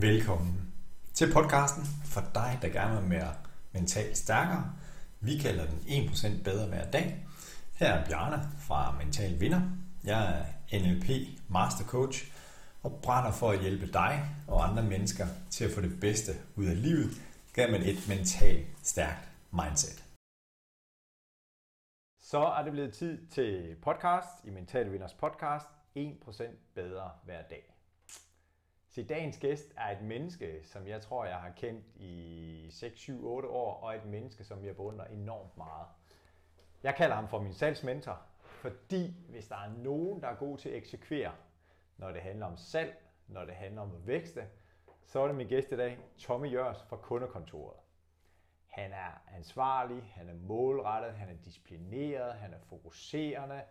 Velkommen til podcasten for dig, der gerne vil være mentalt stærkere. Vi kalder den 1% bedre hver dag. Her er Bjarne fra Mental Vinder. Jeg er NLP Master Coach og brænder for at hjælpe dig og andre mennesker til at få det bedste ud af livet gennem et mentalt stærkt mindset. Så er det blevet tid til podcast i Mental Vinders podcast 1% bedre hver dag. Se, dagens gæst er et menneske, som jeg tror, jeg har kendt i 6, 7, 8 år, og et menneske, som jeg beundrer enormt meget. Jeg kalder ham for min salgsmentor, fordi hvis der er nogen, der er god til at eksekvere, når det handler om salg, når det handler om at vækste, så er det min gæst i dag, Tommy Jørs fra kundekontoret. Han er ansvarlig, han er målrettet, han er disciplineret, han er fokuserende,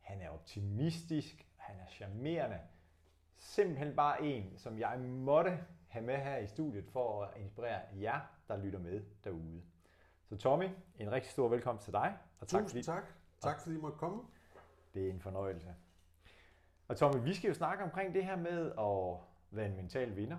han er optimistisk, han er charmerende – simpelthen bare en, som jeg måtte have med her i studiet for at inspirere jer, der lytter med derude. Så Tommy, en rigtig stor velkomst til dig. Og tak, Tusind tak. Tak fordi I måtte komme. Det er en fornøjelse. Og Tommy, vi skal jo snakke omkring det her med at være en mental vinder.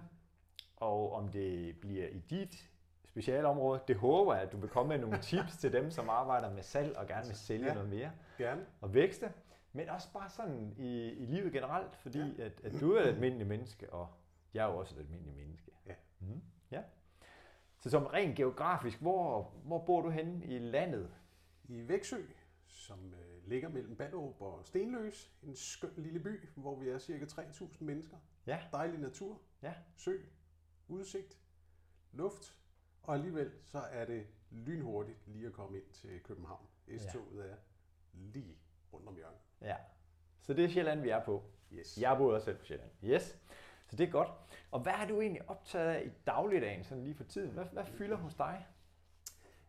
Og om det bliver i dit specialområde, det håber jeg, at du vil komme med nogle tips til dem, som arbejder med salg og gerne vil sælge ja, noget mere. Gerne. Og vækste men også bare sådan i, i livet generelt, fordi ja. at, at du er et almindeligt menneske, og jeg er jo også et almindeligt menneske. Ja. Mm. ja. Så som rent geografisk, hvor, hvor bor du henne i landet? I Væksø, som øh, ligger mellem Ballerup og Stenløs. En skøn lille by, hvor vi er cirka 3.000 mennesker. Ja. Dejlig natur, ja. sø, udsigt, luft, og alligevel så er det lynhurtigt lige at komme ind til København. S-toget er lige rundt om hjørnet. Ja. Så det er Sjælland, vi er på. Yes. Jeg bor også selv på Sjælland. Yes. Så det er godt. Og hvad er du egentlig optaget af i dagligdagen, sådan lige for tiden? Hvad, hvad fylder hos dig?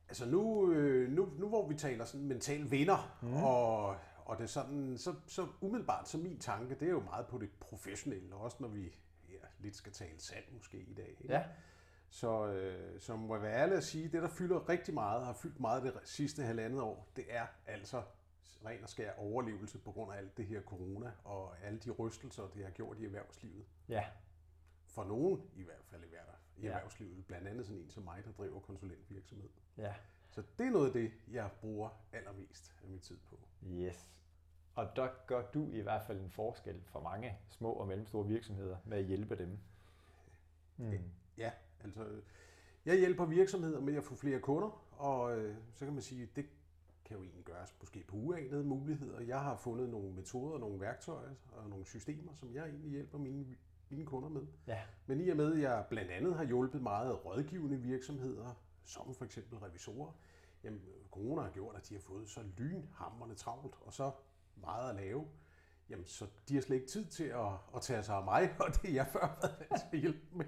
Altså nu, øh, nu, nu hvor vi taler sådan mental vinder, mm. og, og det er sådan, så, så umiddelbart så min tanke, det er jo meget på det professionelle, også når vi ja, lidt skal tale salg måske i dag. Ikke? Ja. Så, øh, så må være ærlig at sige, det der fylder rigtig meget, har fyldt meget det sidste halvandet år, det er altså ren og skær overlevelse på grund af alt det her corona og alle de rystelser, det har gjort i erhvervslivet. Ja. For nogen i hvert fald i, hvert, i ja. erhvervslivet, blandt andet sådan en som mig, der driver konsulentvirksomhed. Ja. Så det er noget af det, jeg bruger allermest af min tid på. Yes. Og der gør du i hvert fald en forskel for mange små og mellemstore virksomheder med at hjælpe dem. Mm. Ja, altså jeg hjælper virksomheder med at få flere kunder, og øh, så kan man sige, det kan jo egentlig gøres måske på uanede muligheder. Jeg har fundet nogle metoder, nogle værktøjer og nogle systemer, som jeg egentlig hjælper mine, mine kunder med. Ja. Men i og med, at jeg blandt andet har hjulpet meget rådgivende virksomheder, som for eksempel revisorer, jamen corona har gjort, at de har fået så lynhammerne travlt, og så meget at lave, jamen så de har slet ikke tid til at, at tage sig af mig, og det er jeg før været til at hjælpe med.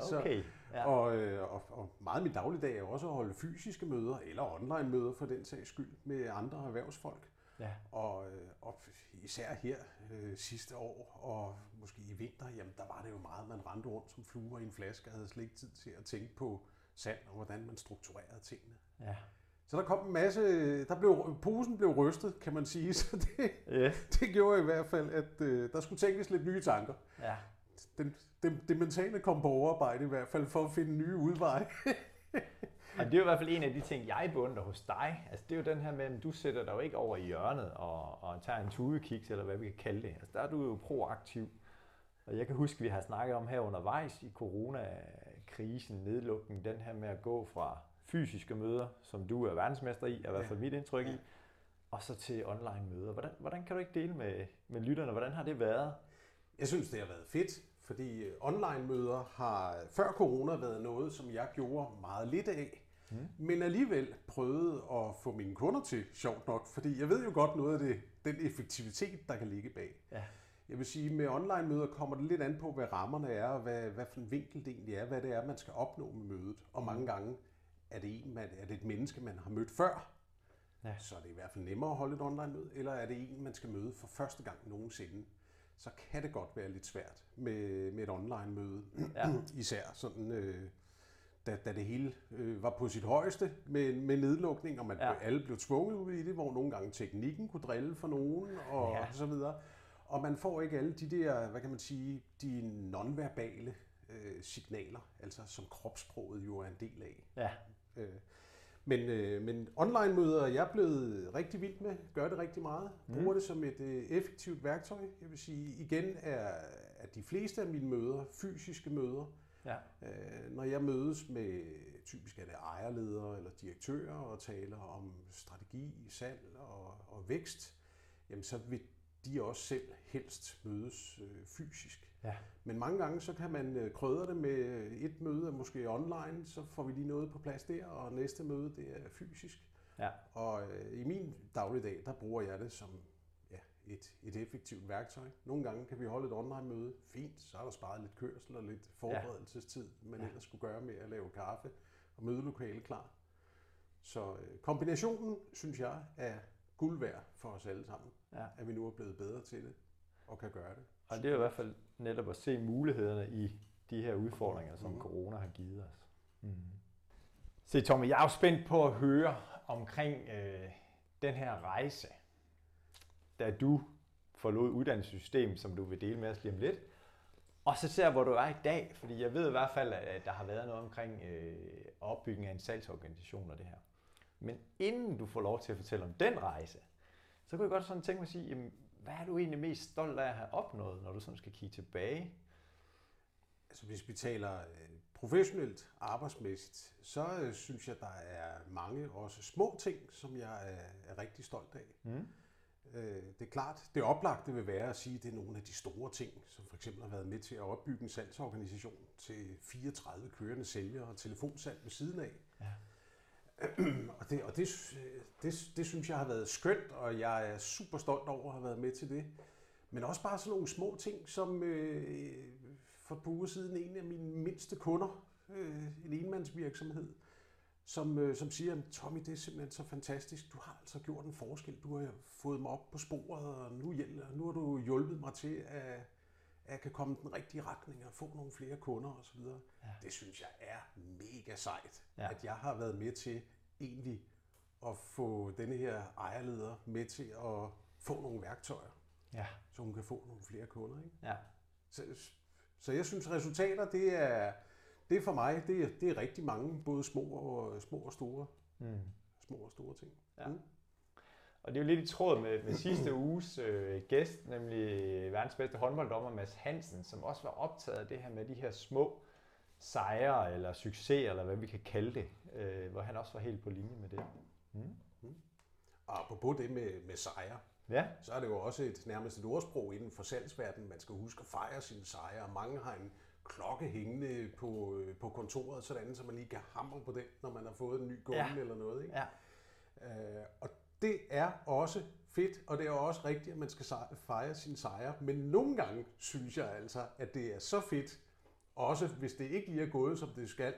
Okay. Så, ja. og, øh, og, og meget af min dagligdag er også at holde fysiske møder, eller online møder for den sags skyld, med andre erhvervsfolk. Ja. Og, øh, og især her øh, sidste år, og måske i vinter, jamen der var det jo meget, man rendte rundt som fluer i en flaske, og havde slet ikke tid til at tænke på salg og hvordan man strukturerede tingene. Ja. Så der kom en masse, der blev, posen blev rystet, kan man sige, så det, yeah. det gjorde i hvert fald, at øh, der skulle tænkes lidt nye tanker. Ja. Den, den, det mentale kom på overarbejde i hvert fald, for at finde nye udveje. og det er jo i hvert fald en af de ting, jeg beundrer hos dig. Altså, det er jo den her med, at du sætter dig jo ikke over i hjørnet og, og tager en tudekiks, eller hvad vi kan kalde det. Altså, der er du jo proaktiv. Og jeg kan huske, at vi har snakket om her undervejs i coronakrisen, nedlukningen, den her med at gå fra fysiske møder, som du er verdensmester i, er i hvert fald mit indtryk i, og så til online møder. Hvordan, hvordan kan du ikke dele med, med lytterne, hvordan har det været? Jeg synes, det har været fedt, fordi øh, online møder har før corona været noget, som jeg gjorde meget lidt af, mm. men alligevel prøvede at få mine kunder til, sjovt nok, fordi jeg ved jo godt noget af det, den effektivitet, der kan ligge bag. Ja. Jeg vil sige, med online møder kommer det lidt an på, hvad rammerne er, og hvad, hvad for en vinkel det egentlig er, hvad det er, man skal opnå med mødet. Og mange gange er det, en, man, er det et menneske, man har mødt før, ja. så er det i hvert fald nemmere at holde et online møde, eller er det en, man skal møde for første gang nogensinde, så kan det godt være lidt svært med, med et online møde. Ja. Især sådan, øh, da, da det hele øh, var på sit højeste med, med nedlukning, og man ja. alle blev tvunget ud i det, hvor nogle gange teknikken kunne drille for nogen, og ja. så videre. Og man får ikke alle de der, hvad kan man sige, de nonverbale øh, signaler, altså som kropssproget jo er en del af. Ja. Øh, men, øh, men online-møder jeg er blevet rigtig vild med, gør det rigtig meget, bruger Mm. det som et øh, effektivt værktøj. Jeg vil sige, igen er, er de fleste af mine møder fysiske møder. Ja. Øh, når jeg mødes med, typisk er det ejerledere eller direktører og taler om strategi, salg og, og vækst, jamen så vil de også selv helst mødes øh, fysisk. Ja. Men mange gange så kan man øh, krydre det med et møde, måske online, så får vi lige noget på plads der, og næste møde det er fysisk. Ja. Og øh, i min dagligdag, der bruger jeg det som ja, et, et effektivt værktøj. Nogle gange kan vi holde et online-møde. Fint, så er der sparet lidt kørsel og lidt forberedelsestid, man Ja. ellers skulle gøre med at lave kaffe og mødelokale klar. Så øh, kombinationen, synes jeg, er guld værd for os alle sammen, Ja. at vi nu er blevet bedre til det og kan gøre det. Og det er i hvert fald netop at se mulighederne i de her udfordringer, som Mhm. corona har givet os. Mm. Se Tommy, jeg er jo spændt på at høre omkring øh, den her rejse, da du forlod uddannelsessystemet, som du vil dele med os lige om lidt, og så ser hvor du er i dag, fordi jeg ved i hvert fald, at der har været noget omkring øh, opbygning af en salgsorganisation og det her. Men inden du får lov til at fortælle om den rejse, så kunne jeg godt sådan tænke mig at sige, jamen, hvad er du egentlig mest stolt af at have opnået, når du sådan skal kigge tilbage? Altså hvis vi taler øh, professionelt, arbejdsmæssigt, så øh, synes jeg, der er mange også små ting, som jeg er, er rigtig stolt af. Mm. Øh, det er klart, det oplagte vil være at sige, at det er nogle af de store ting, som for eksempel har været med til at opbygge en salgsorganisation til 34 kørende sælgere og telefonsalg ved siden af. Ja. og det, og det, det, det synes jeg har været skønt, og jeg er super stolt over at have været med til det. Men også bare sådan nogle små ting, som øh, for et par uger siden en af mine mindste kunder, øh, en enmandsvirksomhed, som, øh, som siger, Tommy, det er simpelthen så fantastisk. Du har altså gjort en forskel. Du har fået mig op på sporet, og nu, hjælper, nu har du hjulpet mig til, at, at jeg kan komme den rigtige retning og få nogle flere kunder osv. Ja. Det synes jeg er mega sejt, ja. at jeg har været med til egentlig at få denne her ejerleder med til at få nogle værktøjer, Ja. så hun kan få nogle flere kunder. Ikke? Ja. Så, så jeg synes, resultater, det er, det er for mig, det er, det er rigtig mange, både små og, små og store, Mm. små og store ting. Ja. Mm. Og det er jo lidt i tråd med, med sidste uges øh, gæst, nemlig verdens bedste håndbolddommer Mads Hansen, som også var optaget af det her med de her små sejre eller succeser, eller hvad vi kan kalde det, øh, hvor han også var helt på linje med det. Mm. Og apropos det med, med sejre, Ja, så er det jo også et, nærmest et ordsprog inden for salgsverdenen. Man skal huske at fejre sine sejre. Mange har en klokke hængende på, øh, på kontoret, sådan så man lige kan hamre på den, når man har fået en ny kunde Ja. eller noget. Ikke? ja, Øh, og det er også fedt, og det er også rigtigt, at man skal fejre sine sejre. Men nogle gange synes jeg altså, at det er så fedt, også hvis det ikke lige er gået, som det skal,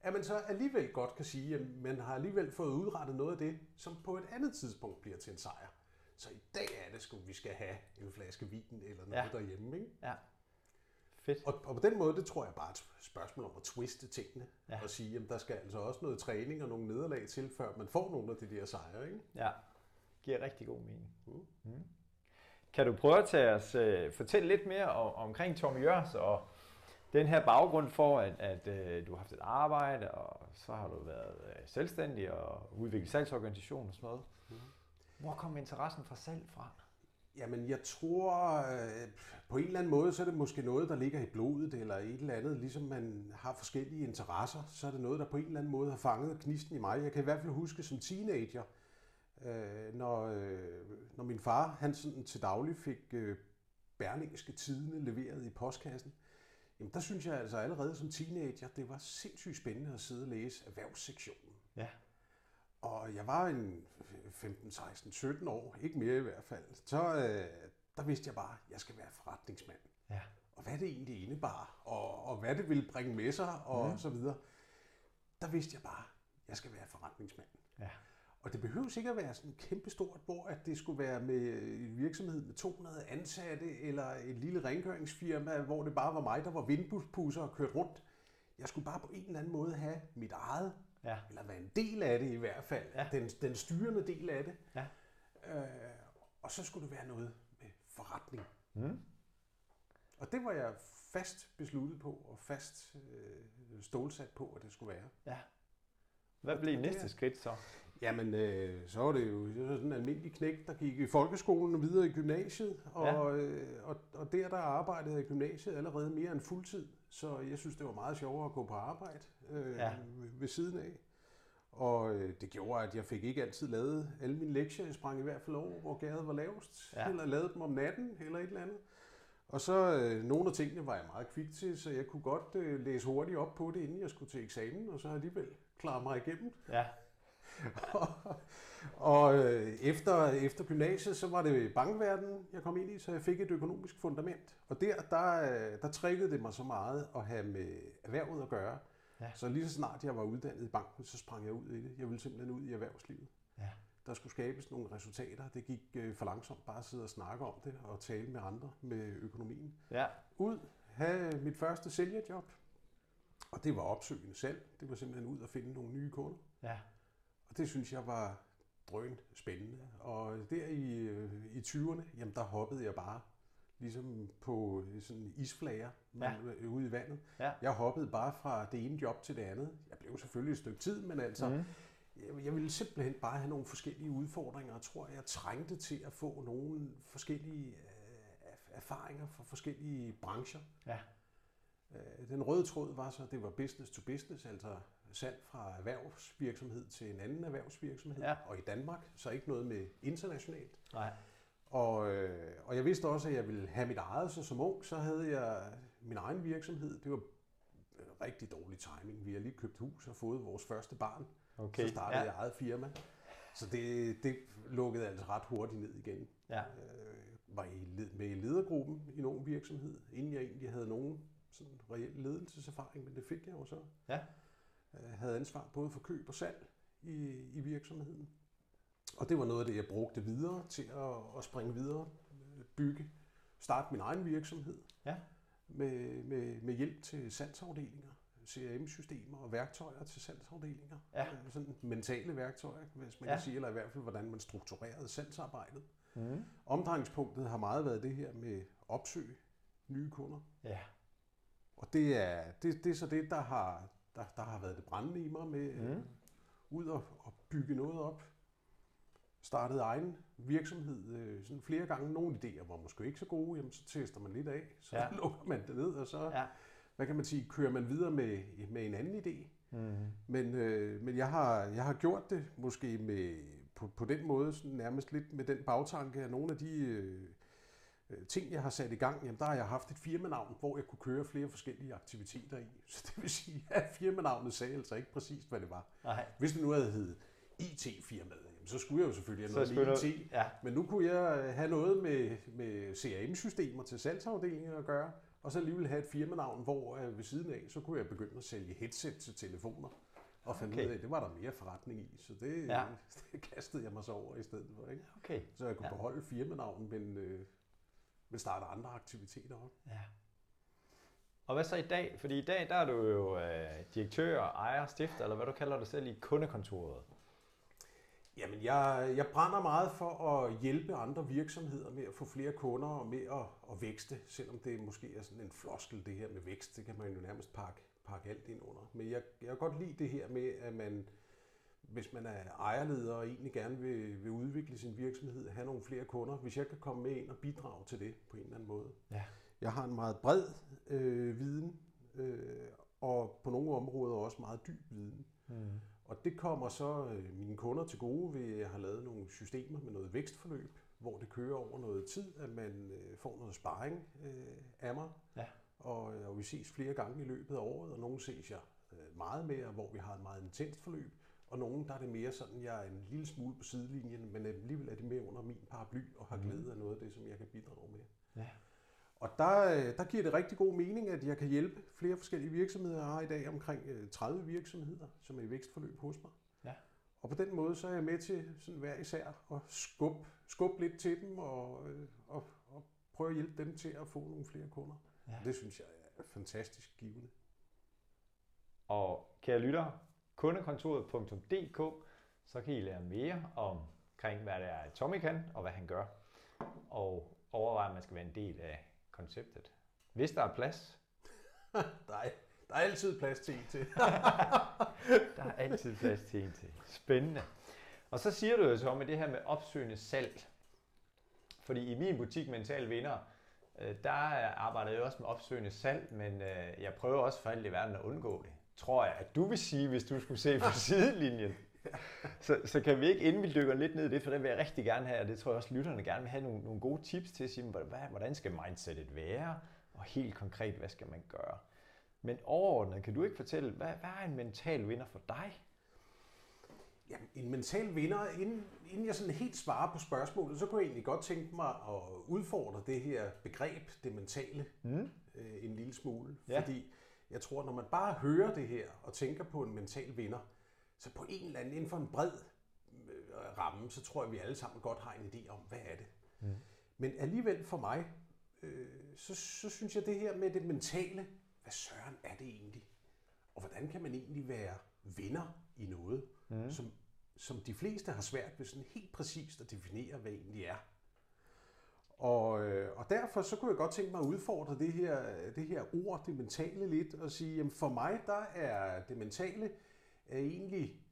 at man så alligevel godt kan sige, at man har alligevel fået udrettet noget af det, som på et andet tidspunkt bliver til en sejr. Så i dag er det sgu, vi skal have en flaske vin eller noget ja. derhjemme. Ikke? ja. Fedt. Og, og på den måde, det tror jeg bare er et spørgsmål om at twiste tingene. Ja. Og sige, at der skal altså også noget træning og nogle nederlag til, før man får nogle af de der sejre. Ikke? Ja, giver rigtig god mening. Mm. Mm. Kan du prøve at tage os, øh, fortælle lidt mere om, omkring Tommy Jørs og den her baggrund for, at, at øh, du har haft et arbejde, og så har du været øh, selvstændig og udviklet salgsorganisation og sådan noget. Mm. Hvor kom interessen for salg fra? Jamen, jeg tror, øh, på en eller anden måde, så er det måske noget, der ligger i blodet, eller et eller andet, ligesom man har forskellige interesser, så er det noget, der på en eller anden måde har fanget knisten i mig. Jeg kan i hvert fald huske som teenager, øh, når, øh, når min far, han sådan til daglig fik øh, Berlingske Tidene leveret i postkassen, jamen der synes jeg altså allerede som teenager, det var sindssygt spændende at sidde og læse erhvervssektionen. Ja. Og jeg var en 15, 16, 17 år, ikke mere i hvert fald. Så øh, der vidste jeg bare, at jeg skal være forretningsmand. Ja. Og hvad det egentlig indebar, og, og hvad det ville bringe med sig, og Mhm. så videre. Der vidste jeg bare, at jeg skal være forretningsmand. Ja. Og det behøves ikke at være sådan kæmpestort, hvor at det skulle være med en virksomhed med 200 ansatte, eller et lille rengøringsfirma, hvor det bare var mig, der var vindpusser og kørte rundt. Jeg skulle bare på en eller anden måde have mit eget Ja. eller være en del af det i hvert fald, Ja. den, den styrende del af det. Ja. Øh, og så skulle det være noget med forretning. Mm. Og det var jeg fast besluttet på og fast øh, stålsat på, at det skulle være. Ja. Hvad blev næste skridt så? Jamen, øh, så var det jo det var sådan en almindelig knæk, der gik i folkeskolen og videre i gymnasiet. Og, ja. øh, og, og der, der arbejdede jeg i gymnasiet allerede mere end fuldtid. Så jeg synes, det var meget sjovere at gå på arbejde øh, ja. ved, siden af. Og øh, det gjorde, at jeg fik ikke altid lavet alle mine lektier. Jeg sprang i hvert fald over, hvor gaden var lavest. Ja. Eller lavede dem om natten, eller et eller andet. Og så øh, nogle af tingene var jeg meget kvik til, så jeg kunne godt øh, læse hurtigt op på det, inden jeg skulle til eksamen, og så alligevel klare mig igennem. Ja. og og øh, efter, efter gymnasiet, så var det bankverdenen, jeg kom ind i, så jeg fik et økonomisk fundament. Og der, der, øh, der triggede det mig så meget at have med erhvervet at gøre. Ja. Så lige så snart jeg var uddannet i banken, så sprang jeg ud i det. Jeg ville simpelthen ud i erhvervslivet. Ja. Der skulle skabes nogle resultater. Det gik øh, for langsomt bare at sidde og snakke om det og tale med andre med økonomien. Ja. Ud, have mit første sælgerjob. Og det var opsøgende salg. Det var simpelthen ud at finde nogle nye kunder. Ja. Og det synes jeg var drøn spændende. Og der i, øh, i 20'erne, jamen der hoppede jeg bare ligesom på sådan isflager Ja. ja. ude i vandet. Ja. Jeg hoppede bare fra det ene job til det andet. Jeg blev selvfølgelig et stykke tid, men altså, mm. jeg, jeg ville simpelthen bare have nogle forskellige udfordringer. Jeg tror, jeg trængte til at få nogle forskellige øh, erfaringer fra forskellige brancher. Ja. Øh, Den røde tråd var så, at det var business to business, altså salg fra erhvervsvirksomhed til en anden erhvervsvirksomhed, Ja. og i Danmark, så ikke noget med internationalt. Nej. Og, øh, og jeg vidste også, at jeg ville have mit eget, så som ung, så havde jeg min egen virksomhed. Det var øh, rigtig dårlig timing. Vi har lige købt hus og fået vores første barn. Okay. Så startede ja. jeg eget firma. Så det, det lukkede altså ret hurtigt ned igen. Ja. Øh, var i, med i ledergruppen i nogen virksomhed, inden jeg egentlig havde nogen sådan reel ledelseserfaring, men det fik jeg jo så. Ja. Jeg havde ansvar både for køb og salg i, i virksomheden. Og det var noget af det, jeg brugte videre til at, at springe videre, øh, bygge, starte min egen virksomhed Ja. med, med, med hjælp til salgsafdelinger, CRM-systemer og værktøjer til salgsafdelinger. Ja. Øh, Sådan mentale værktøjer, hvis man ja. kan sige, eller i hvert fald, hvordan man strukturerede salgsarbejdet. Mm. Omdrejningspunktet har meget været det her med opsøg nye kunder. Ja. Og det er, det, det er så det, der har, der, der har været det brændende i mig med Mm. mm. ud og, og bygge noget op. Startede egen virksomhed øh, sådan flere gange. Nogle idéer var måske ikke så gode, jamen så tester man lidt af, så Ja. lukker man det ned, og så, Ja. hvad kan man sige, kører man videre med, med en anden idé. Mm. Men, øh, men jeg, har, jeg har gjort det måske med, på, på den måde, sådan nærmest lidt med den bagtanke, at nogle af de øh, øh, ting, jeg har sat i gang, jamen der har jeg haft et firmanavn, hvor jeg kunne køre flere forskellige aktiviteter i. Så det vil sige, at firmanavnet sagde altså ikke præcis, hvad det var. Nej. Hvis det nu havde heddet IT-firmaet, jamen, så skulle jeg jo selvfølgelig have noget med IT. du- Ja. Men nu kunne jeg øh, have noget med, med CRM-systemer til salgsafdelingen at gøre, og så alligevel have et firmanavn, hvor øh, ved siden af, så kunne jeg begynde at sælge headset til telefoner. Og fandt Okay. ud af, at det var der mere forretning i, så det, Ja. det kastede jeg mig så over i stedet for. Ikke? Okay. Så jeg kunne ja. beholde firmanavnet, men, øh, men starte andre aktiviteter op. Ja. Og hvad så i dag? Fordi i dag der er du jo øh, direktør, ejer, stifter, eller hvad du kalder det selv i kundekontoret. Jamen, jeg, jeg brænder meget for at hjælpe andre virksomheder med at få flere kunder og med at, at vækste, selvom det måske er sådan en floskel, det her med vækst. Det kan man jo nærmest pakke, pakke alt ind under. Men jeg, jeg kan godt lide det her med, at man, hvis man er ejerleder og egentlig gerne vil, vil udvikle sin virksomhed, have nogle flere kunder, hvis jeg kan komme med ind og bidrage til det på en eller anden måde. Ja. Jeg har en meget bred øh, viden, øh, og på nogle områder også meget dyb viden. Mm. Og det kommer så øh, mine kunder til gode ved, at jeg har lavet nogle systemer med noget vækstforløb, hvor det kører over noget tid, at man øh, får noget sparring øh, af mig. Ja. Og, og vi ses flere gange i løbet af året, og nogle ses jeg øh, meget mere, hvor vi har et meget intenst forløb. Og nogle, der er det mere sådan, jeg er en lille smule på sidelinjen, men alligevel er det mere under min paraply og har Mhm. glæde af noget af det, som jeg kan bidrage med. Ja. Og der, øh, der giver det rigtig god mening, at jeg kan hjælpe flere forskellige virksomheder. Jeg har i dag omkring øh, 30 virksomheder, som er i vækstforløb hos mig. Ja. Og på den måde så er jeg med til sådan hver især at skubbe, skubbe lidt til dem og, øh, og, og prøve at hjælpe dem til at få nogle flere kunder. Ja. Det synes jeg er fantastisk givende. Og kære lytter, kundekontoret.dk, så kan I lære mere omkring, hvad det er, Tommy kan, og hvad han gør. Og overveje, om man skal være en del af konceptet. Hvis der er plads. der, er, der er altid plads til en til. der er altid plads til en til. Spændende. Og så siger du jo så med det her med opsøgende salg. Fordi i min butik Mental Vinder, øh, der arbejder jeg også med opsøgende salg, men øh, jeg prøver også for alt i verden at undgå det. Tror jeg, at du vil sige, hvis du skulle se på sidelinjen. Så, så kan vi ikke, inden vi dykker lidt ned i det, for det vil jeg rigtig gerne have, og det tror jeg også, lytterne gerne vil have nogle, nogle gode tips til at sige, hvordan skal mindsetet være, og helt konkret, hvad skal man gøre? Men overordnet, kan du ikke fortælle, hvad, hvad er en mental vinder for dig? Jamen, en mental vinder, inden, inden jeg sådan helt svarer på spørgsmålet, så kunne jeg egentlig godt tænke mig at udfordre det her begreb, det mentale, mm. øh, en lille smule. Ja. Fordi jeg tror, når man bare hører det her og tænker på en mental vinder, så på en eller anden, inden for en bred øh, ramme, så tror jeg, at vi alle sammen godt har en idé om, hvad er det. Mm. Men alligevel for mig, øh, så, så synes jeg, det her med det mentale, hvad søren er det egentlig? Og hvordan kan man egentlig være vinder i noget, mm. som, som de fleste har svært ved sådan helt præcist at definere, hvad egentlig er. Og, øh, og derfor så kunne jeg godt tænke mig at udfordre det her, det her ord, det mentale lidt, og sige, jamen for mig der er det mentale er egentlig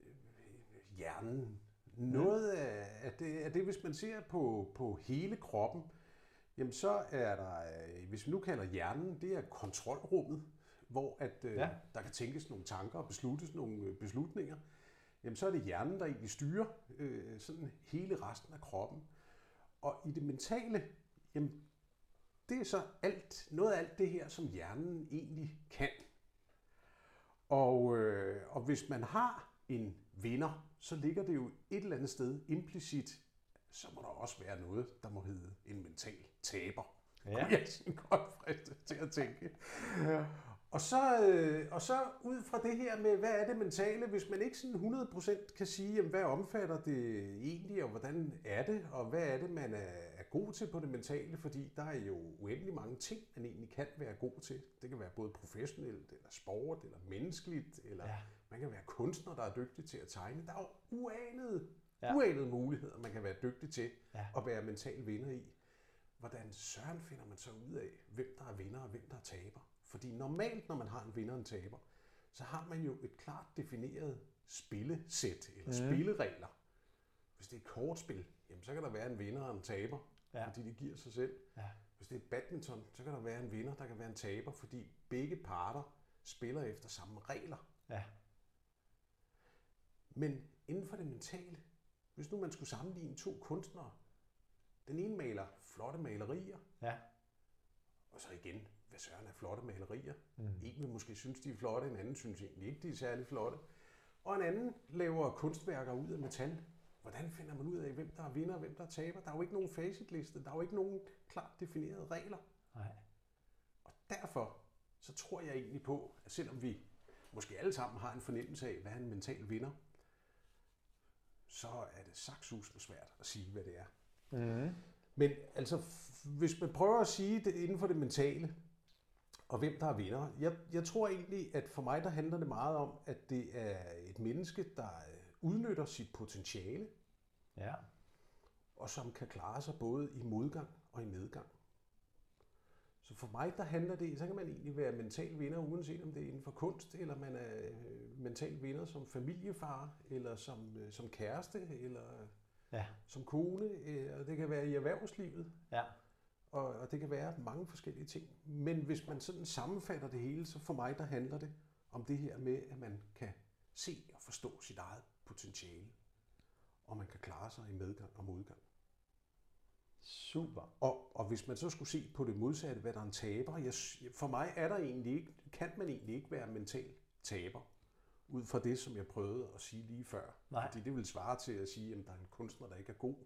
øh, hjernen. Noget af, af, det, af det, hvis man ser på, på hele kroppen, jamen så er der, øh, hvis vi nu kalder hjernen, det er kontrolrummet, hvor at, øh, ja. der kan tænkes nogle tanker og besluttes nogle øh, beslutninger. Jamen så er det hjernen, der egentlig styrer øh, sådan hele resten af kroppen. Og i det mentale, jamen det er så alt, noget af alt det her, som hjernen egentlig kan. Og, øh, og hvis man har en vinder, så ligger det jo et eller andet sted implicit, så må der også være noget, der må hedde en mental taber. Ja. Kunne jeg sige godt friste til at tænke. Ja. Og så, øh, og så ud fra det her med, hvad er det mentale, hvis man ikke sådan 100% kan sige, jamen, hvad omfatter det egentlig, og hvordan er det, og hvad er det, man er, er god til på det mentale, fordi der er jo uendelig mange ting, man egentlig kan være god til. Det kan være både professionelt, eller sport, eller menneskeligt, eller ja. man kan være kunstner, der er dygtig til at tegne. Der er jo uanede, ja. uanede muligheder, man kan være dygtig til ja. at være mental vinder i. Hvordan søren finder man så ud af, hvem der er vinder og hvem der er taber? Fordi normalt, når man har en vinder og en taber, så har man jo et klart defineret spillesæt eller mm. spilleregler. Hvis det er et kortspil, jamen, så kan der være en vinder og en taber, ja. fordi det giver sig selv. Ja. Hvis det er badminton, så kan der være en vinder, der kan være en taber, fordi begge parter spiller efter samme regler. Ja. Men inden for det mentale, hvis nu man skulle sammenligne to kunstnere, den ene maler flotte malerier, ja. og så igen hvad søren er flotte malerier. Mm. En vil måske synes, de er flotte, en anden synes egentlig ikke, de er særlig flotte. Og en anden laver kunstværker ud af metal. Hvordan finder man ud af, hvem der er vinder og hvem der er taber? Der er jo ikke nogen facitliste, der er jo ikke nogen klart definerede regler. Nej. Og derfor så tror jeg egentlig på, at selvom vi måske alle sammen har en fornemmelse af, hvad en mental vinder, så er det saksusende svært at sige, hvad det er. Mm. Men altså, hvis man prøver at sige det inden for det mentale, og hvem der er vinder. Jeg, jeg tror egentlig, at for mig der handler det meget om, at det er et menneske, der øh, udnytter sit potentiale. Ja. Og som kan klare sig både i modgang og i medgang. Så for mig, der handler det, så kan man egentlig være mental vinder, uanset om det er inden for kunst, eller man er øh, mental vinder som familiefar, eller som, øh, som kæreste, eller ja. som kone, og det kan være i erhvervslivet. Ja. Og, og det kan være mange forskellige ting. Men hvis man sådan sammenfatter det hele, så for mig der handler det om det her med, at man kan se og forstå sit eget potentiale. Og man kan klare sig i medgang og modgang. Super. Og, og hvis man så skulle se på det modsatte, hvad der er en taber, jeg, for mig er der egentlig ikke, kan man egentlig ikke være mental taber, ud fra det, som jeg prøvede at sige lige før. Nej. Fordi det vil svare til at sige, at der er en kunstner, der ikke er god,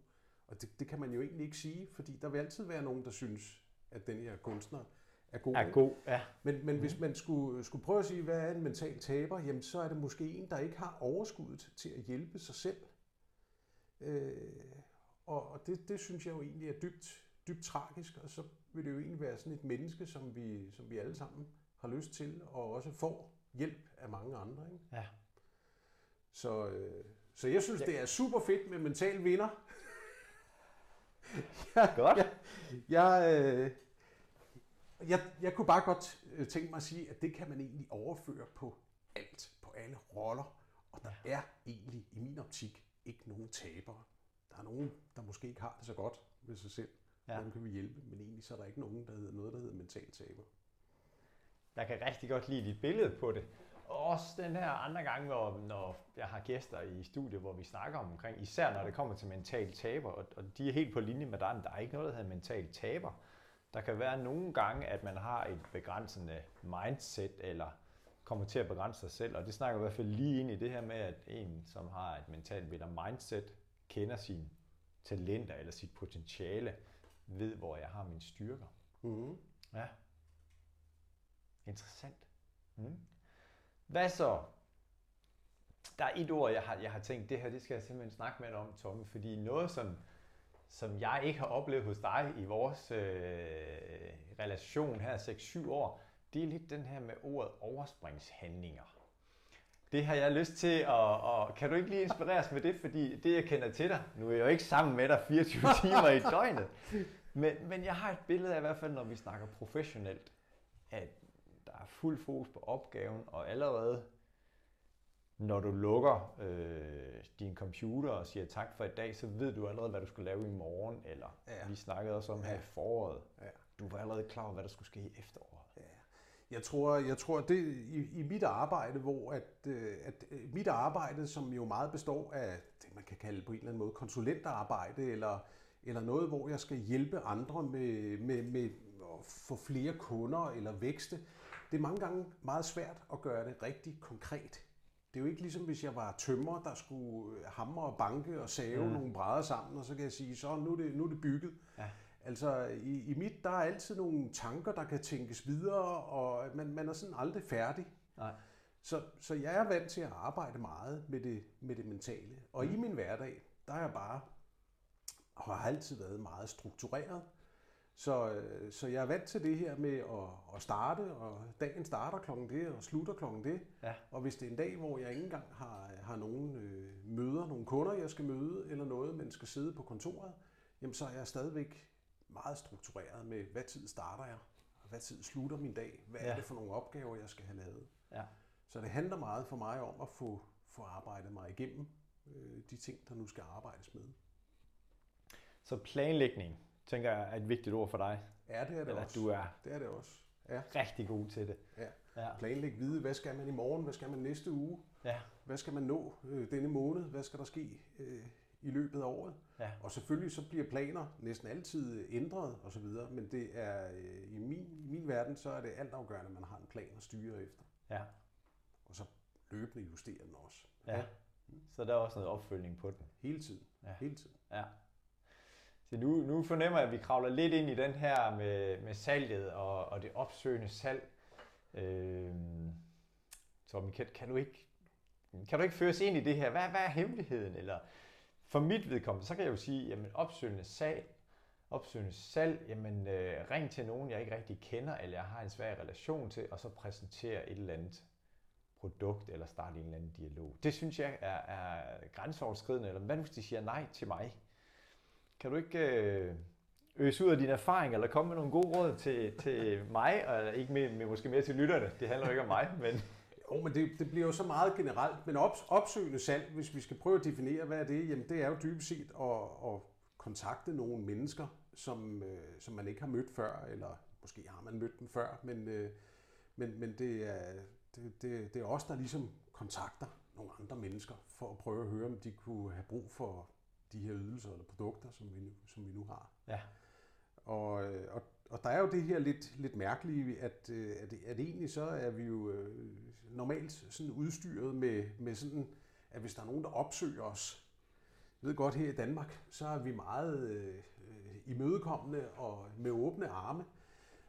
og det, det kan man jo egentlig ikke sige, fordi der vil altid være nogen, der synes, at den her kunstner er god. Er god, ja. Men, men mm. hvis man skulle, skulle prøve at sige, hvad er en mental taber, jamen så er det måske en, der ikke har overskuddet til at hjælpe sig selv. Øh, og og det, det synes jeg jo egentlig er dybt, dybt tragisk, og så vil det jo egentlig være sådan et menneske, som vi, som vi alle sammen har lyst til, og også får hjælp af mange andre. Ikke? Ja. Så, øh, så jeg synes, ja. det er super fedt med mental vinder. Ja, Godt. Jeg, jeg, øh, Jeg, jeg kunne bare godt øh, tænke mig at sige, at det kan man egentlig overføre på alt, på alle roller. Og der ja. er egentlig, i min optik, ikke nogen tabere. Der er nogen, der måske ikke har det så godt med sig selv. Ja. Dem kan vi hjælpe, men egentlig så er der ikke nogen, der hedder noget, der hedder mental taber. Jeg kan rigtig godt lide dit billede på det. Og også den her andre gang, hvor, når jeg har gæster i studiet, hvor vi snakker om omkring, især når det kommer til mental taber, og, og de er helt på linje med dig, der er ikke noget, der hedder mental taber. Der kan være nogle gange, at man har et begrænsende mindset, eller kommer til at begrænse sig selv, og det snakker i hvert fald lige ind i det her med, at en, som har et mentalt eller mindset, kender sine talenter eller sit potentiale, ved, hvor jeg har mine styrker. Mm. Ja. Interessant. Mm. Hvad så? Der er et ord, jeg har, jeg har tænkt, det her det skal jeg simpelthen snakke med dig om, Tomme, fordi noget, som, som jeg ikke har oplevet hos dig i vores øh, relation her 6-7 år, det er lidt den her med ordet overspringshandlinger. Det har jeg lyst til, at, og kan du ikke lige inspireres med det, fordi det jeg kender til dig, nu er jeg jo ikke sammen med dig 24 timer i døgnet, men, men jeg har et billede af i hvert fald, når vi snakker professionelt, at er fuld fokus på opgaven, og allerede når du lukker øh, din computer og siger tak for i dag, så ved du allerede, hvad du skal lave i morgen, eller ja. vi snakkede også om her i foråret. Ja. Du var allerede klar over, hvad der skulle ske i efteråret. Ja. Jeg tror, jeg tror det i, i mit arbejde, hvor at, øh, at øh, mit arbejde, som jo meget består af det, man kan kalde på en eller anden måde konsulentarbejde, eller, eller noget, hvor jeg skal hjælpe andre med, med, med at få flere kunder eller vækste, det er mange gange meget svært at gøre det rigtig konkret. Det er jo ikke ligesom, hvis jeg var tømmer, der skulle hamre og banke og save mm. nogle brædder sammen, og så kan jeg sige, så nu er det, nu er det bygget. Ja. Altså i, i mit, der er altid nogle tanker, der kan tænkes videre, og man, man er sådan aldrig færdig. Nej. Så, så jeg er vant til at arbejde meget med det, med det mentale. Og mm. i min hverdag, der er jeg bare, og har altid været meget struktureret. Så, øh, så jeg er vant til det her med at, at starte, og dagen starter klokken det, og slutter klokken det. Ja. Og hvis det er en dag, hvor jeg ikke engang har, har nogen øh, møder, nogle kunder, jeg skal møde, eller noget, men skal sidde på kontoret, jamen så er jeg stadigvæk meget struktureret med, hvad tid starter jeg, og hvad tid slutter min dag, hvad ja. er det for nogle opgaver, jeg skal have lavet. Ja. Så det handler meget for mig om at få, få arbejdet mig igennem øh, de ting, der nu skal arbejdes med. Så planlægning, tænker jeg er et vigtigt ord for dig. Ja, det er det Eller også. du er det er det også. Ja. rigtig god til det. Ja. ja. Planlæg vide, hvad skal man i morgen, hvad skal man næste uge, ja. hvad skal man nå øh, denne måned, hvad skal der ske øh, i løbet af året. Ja. Og selvfølgelig så bliver planer næsten altid ændret osv., men det er øh, i min, i min verden, så er det altafgørende, at man har en plan at styre efter. Ja. Og så løbende justere den også. Ja. ja. Så der er også noget opfølgning på den. Hele tiden. Ja. Hele tiden. Ja. Så nu, nu fornemmer jeg, at vi kravler lidt ind i den her med, med salget og, og det opsøgende salg. Øh, Tommy, kan, kan, du ikke, kan du ikke føre os ind i det her? Hvad, hvad er hemmeligheden? Eller for mit vedkommende, så kan jeg jo sige, jamen opsøgende salg, opsøgende salg, jamen øh, ring til nogen, jeg ikke rigtig kender, eller jeg har en svær relation til, og så præsentere et eller andet produkt, eller starte en eller anden dialog. Det synes jeg er, er grænseoverskridende, eller hvad hvis de siger nej til mig? Kan du ikke øh, øse ud af din erfaring, eller komme med nogle gode råd til, til mig, og ikke med, med, måske mere til lytterne? Det handler ikke om mig, men... Jo, men det, det bliver jo så meget generelt. Men op, opsøgende salg, hvis vi skal prøve at definere, hvad er det? Jamen det er jo dybest set at, at kontakte nogle mennesker, som, øh, som man ikke har mødt før, eller måske har man mødt dem før, men, øh, men, men det, er, det, det, det er os, der ligesom kontakter nogle andre mennesker, for at prøve at høre, om de kunne have brug for de her ydelser eller produkter, som vi nu, som vi nu har. Ja. Og, og, og der er jo det her lidt, lidt mærkelige, at, at, at egentlig så er vi jo øh, normalt sådan udstyret med, med sådan, at hvis der er nogen, der opsøger os, jeg ved godt, her i Danmark, så er vi meget øh, imødekommende og med åbne arme.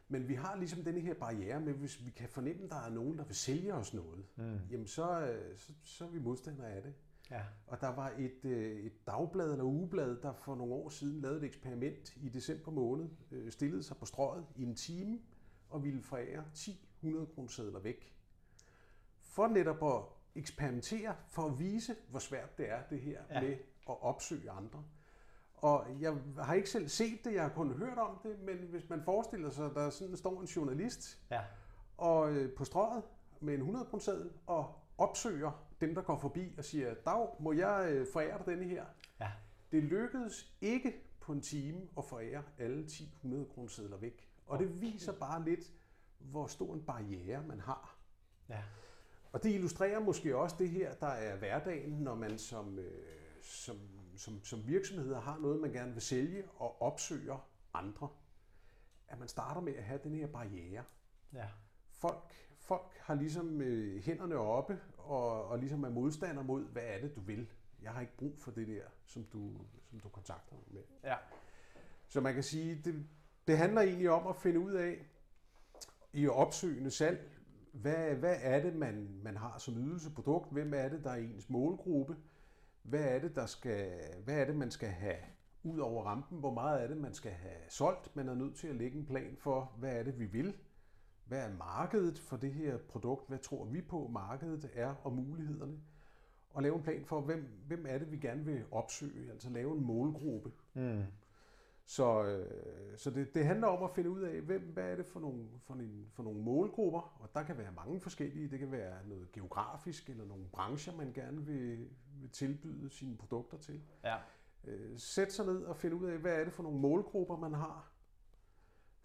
Men vi har ligesom denne her barriere med, hvis vi kan fornemme, at der er nogen, der vil sælge os noget, mm. jamen så, øh, så, så er vi modstandere af det. Ja. Og der var et, øh, et dagblad eller ugeblad, der for nogle år siden lavede et eksperiment i december måned, øh, stillede sig på strøget i en time og ville forære 10 100 kroner væk. For netop at eksperimentere, for at vise, hvor svært det er det her ja. med at opsøge andre. Og jeg har ikke selv set det, jeg har kun hørt om det, men hvis man forestiller sig, at der sådan står en journalist Ja. og øh, på strøget med en 100 kroner og opsøger dem, der går forbi og siger, Dag, må jeg øh, forære dig denne her? Ja. Det lykkedes ikke på en time at forære alle 10 100 kroner væk. Og det viser bare lidt, hvor stor en barriere man har. Ja. Og det illustrerer måske også det her, der er hverdagen, når man som, øh, som, som, som virksomheder har noget, man gerne vil sælge og opsøger andre. At man starter med at have den her barriere. Ja. Folk, folk har ligesom øh, hænderne oppe og, og ligesom er modstander mod, hvad er det, du vil. Jeg har ikke brug for det der, som du, som du kontakter mig med. Ja. Så man kan sige, det, det handler egentlig om at finde ud af i opsøgende salg, hvad, hvad er det, man, man har som ydelseprodukt? Hvem er det, der er ens målgruppe? Hvad er det, der skal, hvad er det, man skal have ud over rampen? Hvor meget er det, man skal have solgt? Man er nødt til at lægge en plan for, hvad er det, vi vil? Hvad er markedet for det her produkt? Hvad tror vi på, markedet er og mulighederne? Og lave en plan for, hvem, hvem er det, vi gerne vil opsøge? Altså lave en målgruppe. Mm. Så, øh, så det, det handler om at finde ud af, hvem, hvad er det for nogle, for, en, for nogle målgrupper, og der kan være mange forskellige. Det kan være noget geografisk, eller nogle brancher, man gerne vil, vil tilbyde sine produkter til. Ja. Øh, sæt sig ned og finde ud af, hvad er det for nogle målgrupper, man har.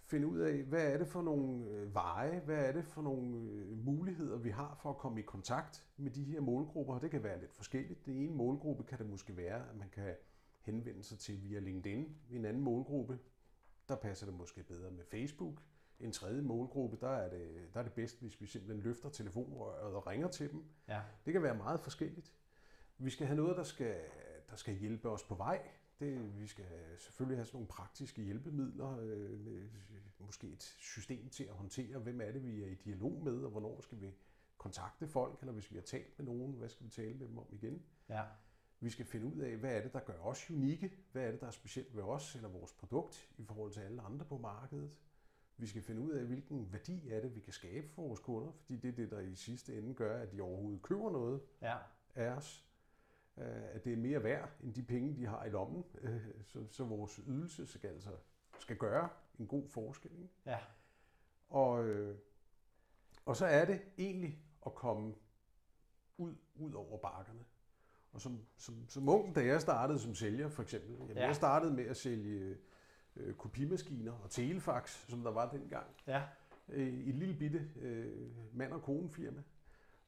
Finde ud af, hvad er det for nogle øh, veje, hvad er det for nogle øh, muligheder, vi har for at komme i kontakt med de her målgrupper. Og det kan være lidt forskelligt. Det ene målgruppe kan det måske være, at man kan henvende sig til via LinkedIn. En anden målgruppe, der passer det måske bedre med Facebook. En tredje målgruppe, der er det, der er det bedst, hvis vi simpelthen løfter telefonrøret og ringer til dem. Ja. Det kan være meget forskelligt. Vi skal have noget, der skal, der skal hjælpe os på vej. Det, vi skal selvfølgelig have sådan nogle praktiske hjælpemidler, øh, med måske et system til at håndtere, hvem er det, vi er i dialog med, og hvornår skal vi kontakte folk, eller hvis vi har talt med nogen, hvad skal vi tale med dem om igen. Ja. Vi skal finde ud af, hvad er det, der gør os unikke? Hvad er det, der er specielt ved os eller vores produkt i forhold til alle andre på markedet? Vi skal finde ud af, hvilken værdi er det, vi kan skabe for vores kunder, fordi det er det, der i sidste ende gør, at de overhovedet køber noget Ja. af os. Øh, At det er mere værd end de penge, de har i lommen. Øh, Så, så vores ydelse skal, altså, skal gøre en god forskel. Ikke? Ja. Og, øh, og så er det egentlig at komme ud, ud over bakkerne. Og som, som, som ung, da jeg startede som sælger for eksempel, jamen, Ja. ja. jeg startede med at sælge øh, kopimaskiner og telefax, som der var dengang, Ja. øh, i et lille bitte øh, mand- og konefirma.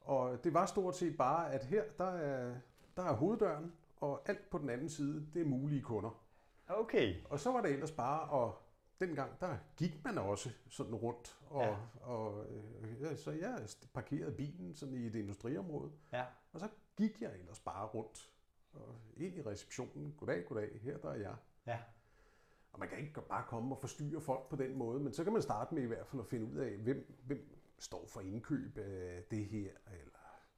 Og det var stort set bare, at her, der er, der er hoveddøren, og alt på den anden side, det er mulige kunder. Okay. Og så var det ellers bare, og dengang, der gik man også sådan rundt. Og, Ja. og, øh, så jeg parkerede bilen sådan i et industriområde, Ja. og så gik jeg ellers bare rundt og ind i receptionen. Goddag, goddag, her der er jeg. Ja. Og man kan ikke bare komme og forstyrre folk på den måde, men så kan man starte med i hvert fald at finde ud af, hvem, hvem står for indkøb af det her, eller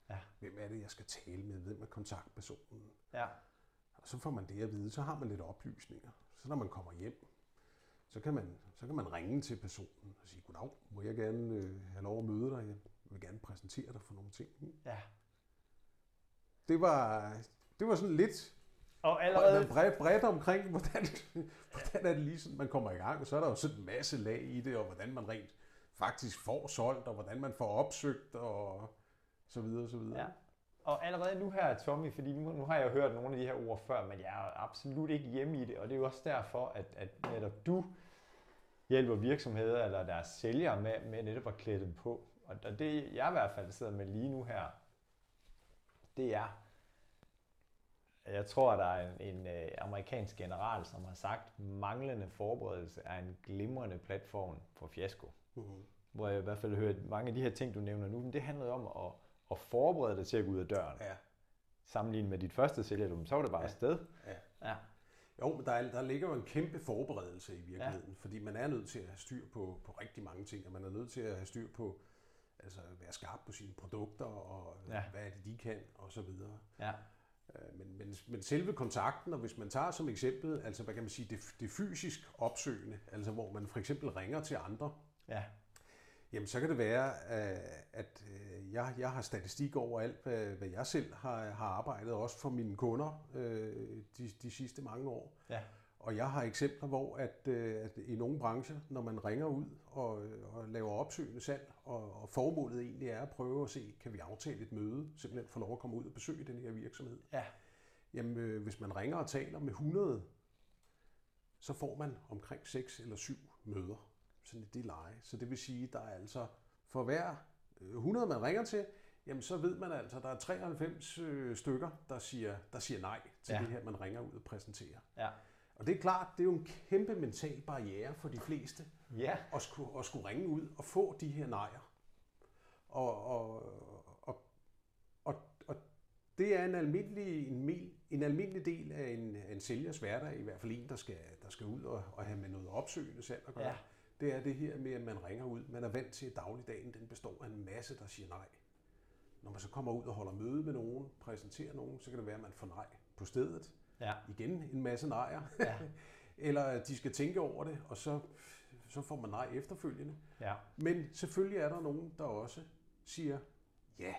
Ja. hvem er det, jeg skal tale med, hvem er kontaktpersonen. Ja. Og så får man det at vide, så har man lidt oplysninger. Så når man kommer hjem, så kan man, så kan man ringe til personen og sige, goddag, må jeg gerne øh, have lov at møde dig? Jeg vil gerne præsentere dig for nogle ting. Ja. Det var, det var sådan lidt Og allerede... bredt, bredt omkring, hvordan, hvordan er det lige sådan, man kommer i gang. Og så er der jo sådan en masse lag i det, og hvordan man rent faktisk får solgt, og hvordan man får opsøgt, og så videre, så videre. Ja. Og allerede nu her, Tommy, fordi nu, nu har jeg hørt nogle af de her ord før, men jeg er absolut ikke hjemme i det, og det er jo også derfor, at, at netop du hjælper virksomheder eller deres sælgere med, med netop at klæde dem på. Og det, jeg i hvert fald sidder med lige nu her, det er, jeg tror, at der er en, en øh, amerikansk general, som har sagt, manglende forberedelse er en glimrende platform for fiasko Mhm. hvor jeg i hvert fald har hørt mange af de her ting, du nævner nu, men det handler om at, at forberede dig til at gå ud af døren. Ja. Sammenlignet med dit første sælgerdom, så var det bare Ja. afsted. Ja. Ja. Jo, men der, er, der ligger jo en kæmpe forberedelse i virkeligheden, ja. fordi man er nødt til at have styr på, på rigtig mange ting, og man er nødt til at have styr på, altså være skarp på sine produkter, og Ja. ja. hvad er det, de kan, og så videre. Ja. Øh, Men, men, men selve kontakten, og hvis man tager som eksempel, altså hvad kan man sige, det, det fysisk opsøgende, altså hvor man for eksempel ringer til andre, Ja. Jamen, så kan det være, øh, at øh, jeg, jeg har statistik over alt, hvad, jeg selv har, har arbejdet, også for mine kunder øh, de, de sidste mange år. Ja. Og jeg har eksempler, hvor at, at i nogle brancher, når man ringer ud og, og laver opsøgende salg, og, og formålet egentlig er at prøve at se, kan vi aftale et møde, simpelthen få lov at komme ud og besøge den her virksomhed. Ja. Jamen, hvis man ringer og taler med 100, så får man omkring 6 eller 7 møder. Sådan et det leje. Så det vil sige, der er altså for hver øh, 100, man ringer til, jamen så ved man altså, at der er 93 øh, stykker, der siger, der siger nej til Ja. det her, man ringer ud og præsenterer. Ja. Og det er klart, det er jo en kæmpe mental barriere for de fleste, Ja. at skulle, at skulle ringe ud og få de her nejer. Og, og, og, og, og det er en almindelig, en, en almindelig del af en, en sælgers hverdag, i hvert fald en, der skal, der skal ud og, og have med noget opsøgende salg at gøre. Ja. Det er det her med, at man ringer ud. Man er vant til, at dagligdagen den består af en masse, der siger nej. Når man så kommer ud og holder møde med nogen, præsenterer nogen, så kan det være, at man får nej på stedet. Ja. Igen en masse nejer. Ja. Eller at de skal tænke over det, og så, så får man nej efterfølgende. Ja. Men selvfølgelig er der nogen, der også siger ja.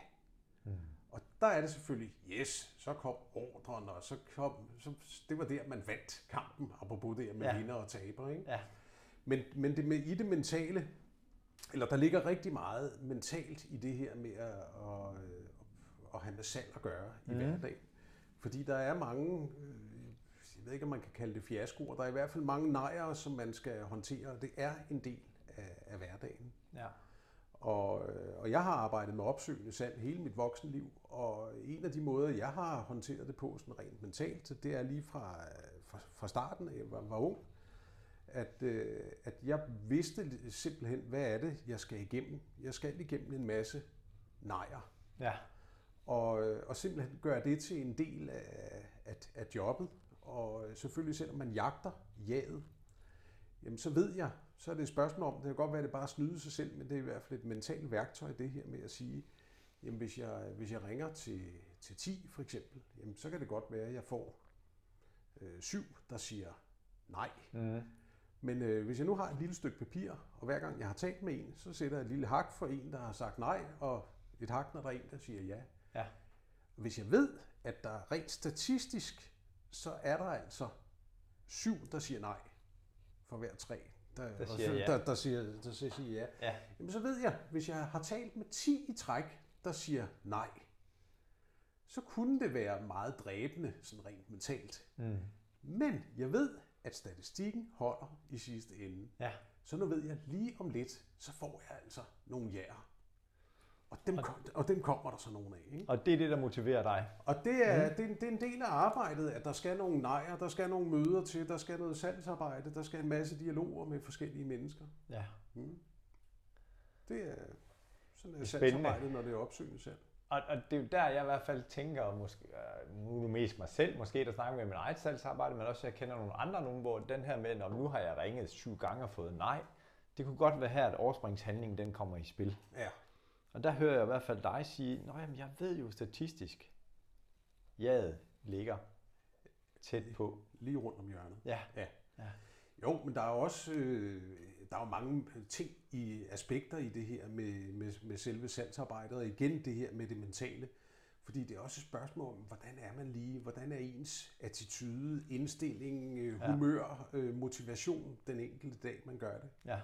Mm. Og der er det selvfølgelig, yes, så kom ordren, og så kom, så, det var der, man vandt kampen, apropos det med ja. vinder og taber. Ikke? Ja. Men, men det med, i det mentale, eller der ligger rigtig meget mentalt i det her med at, at, at have med salg at gøre i mm. hverdagen. Fordi der er mange, øh, jeg ved ikke, om man kan kalde det fiaskoer, der er i hvert fald mange nejer, som man skal håndtere, det er en del af, af hverdagen. Ja. Og, øh, og jeg har arbejdet med opsøgende salg hele mit voksenliv, og en af de måder, jeg har håndteret det på sådan rent mentalt, det er lige fra, øh, fra, fra starten, af jeg var, var ung, at, øh, at jeg vidste simpelthen, hvad er det, jeg skal igennem. Jeg skal igennem en masse nejer, Ja. og, øh, og simpelthen gøre det til en del af, af, af jobbet. Og selvfølgelig, selvom man jagter jaget, jamen så ved jeg, så er det et spørgsmål om, det kan godt være, at det bare snyde sig selv, men det er i hvert fald et mentalt værktøj, det her med at sige, jamen hvis jeg, hvis jeg ringer til, til 10 for eksempel, jamen så kan det godt være, at jeg får øh, syv, der siger nej. Mm. Men øh, hvis jeg nu har et lille stykke papir, og hver gang jeg har talt med en, så sætter jeg et lille hak for en, der har sagt nej, og et hak, når der er en, der siger ja. Ja. Hvis jeg ved, at der rent statistisk, så er der altså syv, der siger nej, for hver tre, der, Der siger ja. der, der, siger, der siger, siger ja. Ja. Jamen så ved jeg, hvis jeg har talt med 10 i træk, der siger nej, så kunne det være meget dræbende, sådan rent mentalt. Mm. Men jeg ved, at statistikken holder i sidste ende. Ja. Så nu ved jeg, lige om lidt, så får jeg altså nogle jæger. Og dem, kom, og dem kommer der så nogle af. Ikke? Og det er det, der motiverer dig. Og det er, mm. det, er, det er en del af arbejdet, at der skal nogle nejer, der skal nogle møder til, der skal noget salgsarbejde, der skal en masse dialoger med forskellige mennesker. Ja. Mm. Det er sådan er salgsarbejdet, når det er opsøgende salg. Og, og det er jo der, jeg i hvert fald tænker, måske, øh, nu er det mest mig selv, måske der snakker med min eget salgsarbejde, men også jeg kender nogle andre, nogen, hvor den her med, om nu har jeg ringet syv gange og fået nej, det kunne godt være her, at overspringshandlingen den kommer i spil. Ja. Og der hører jeg i hvert fald dig sige, jamen, jeg ved jo statistisk, jaget ligger tæt på. Lige rundt om hjørnet. Ja. Ja. Ja. Jo, men der er jo også øh, der er jo mange ting i aspekter i det her med, med, med selve salgsarbejdet, og igen det her med det mentale. Fordi det er også et spørgsmål om, hvordan er man lige, hvordan er ens attitude, indstilling, øh, Ja. humør, øh, motivation den enkelte dag, man gør det. Ja.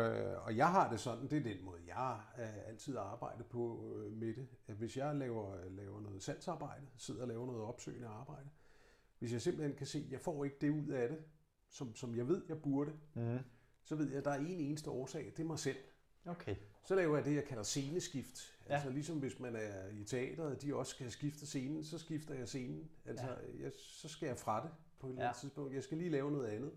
Øh, og jeg har det sådan, det er den måde, jeg øh, altid arbejder på øh, med det. At hvis jeg laver, laver noget salgsarbejde, sidder og laver noget opsøgende arbejde, hvis jeg simpelthen kan se, at jeg får ikke det ud af det, som, som jeg ved, jeg burde, Mm. så ved jeg, at der er en eneste årsag, det er mig selv. Okay. Så laver jeg det, jeg kalder sceneskift. Ja. Altså ligesom hvis man er i teateret, de også skal skifte scenen, så skifter jeg scenen. Altså jeg, så skal jeg fra det på et eller andet Ja. tidspunkt. Jeg skal lige lave noget andet.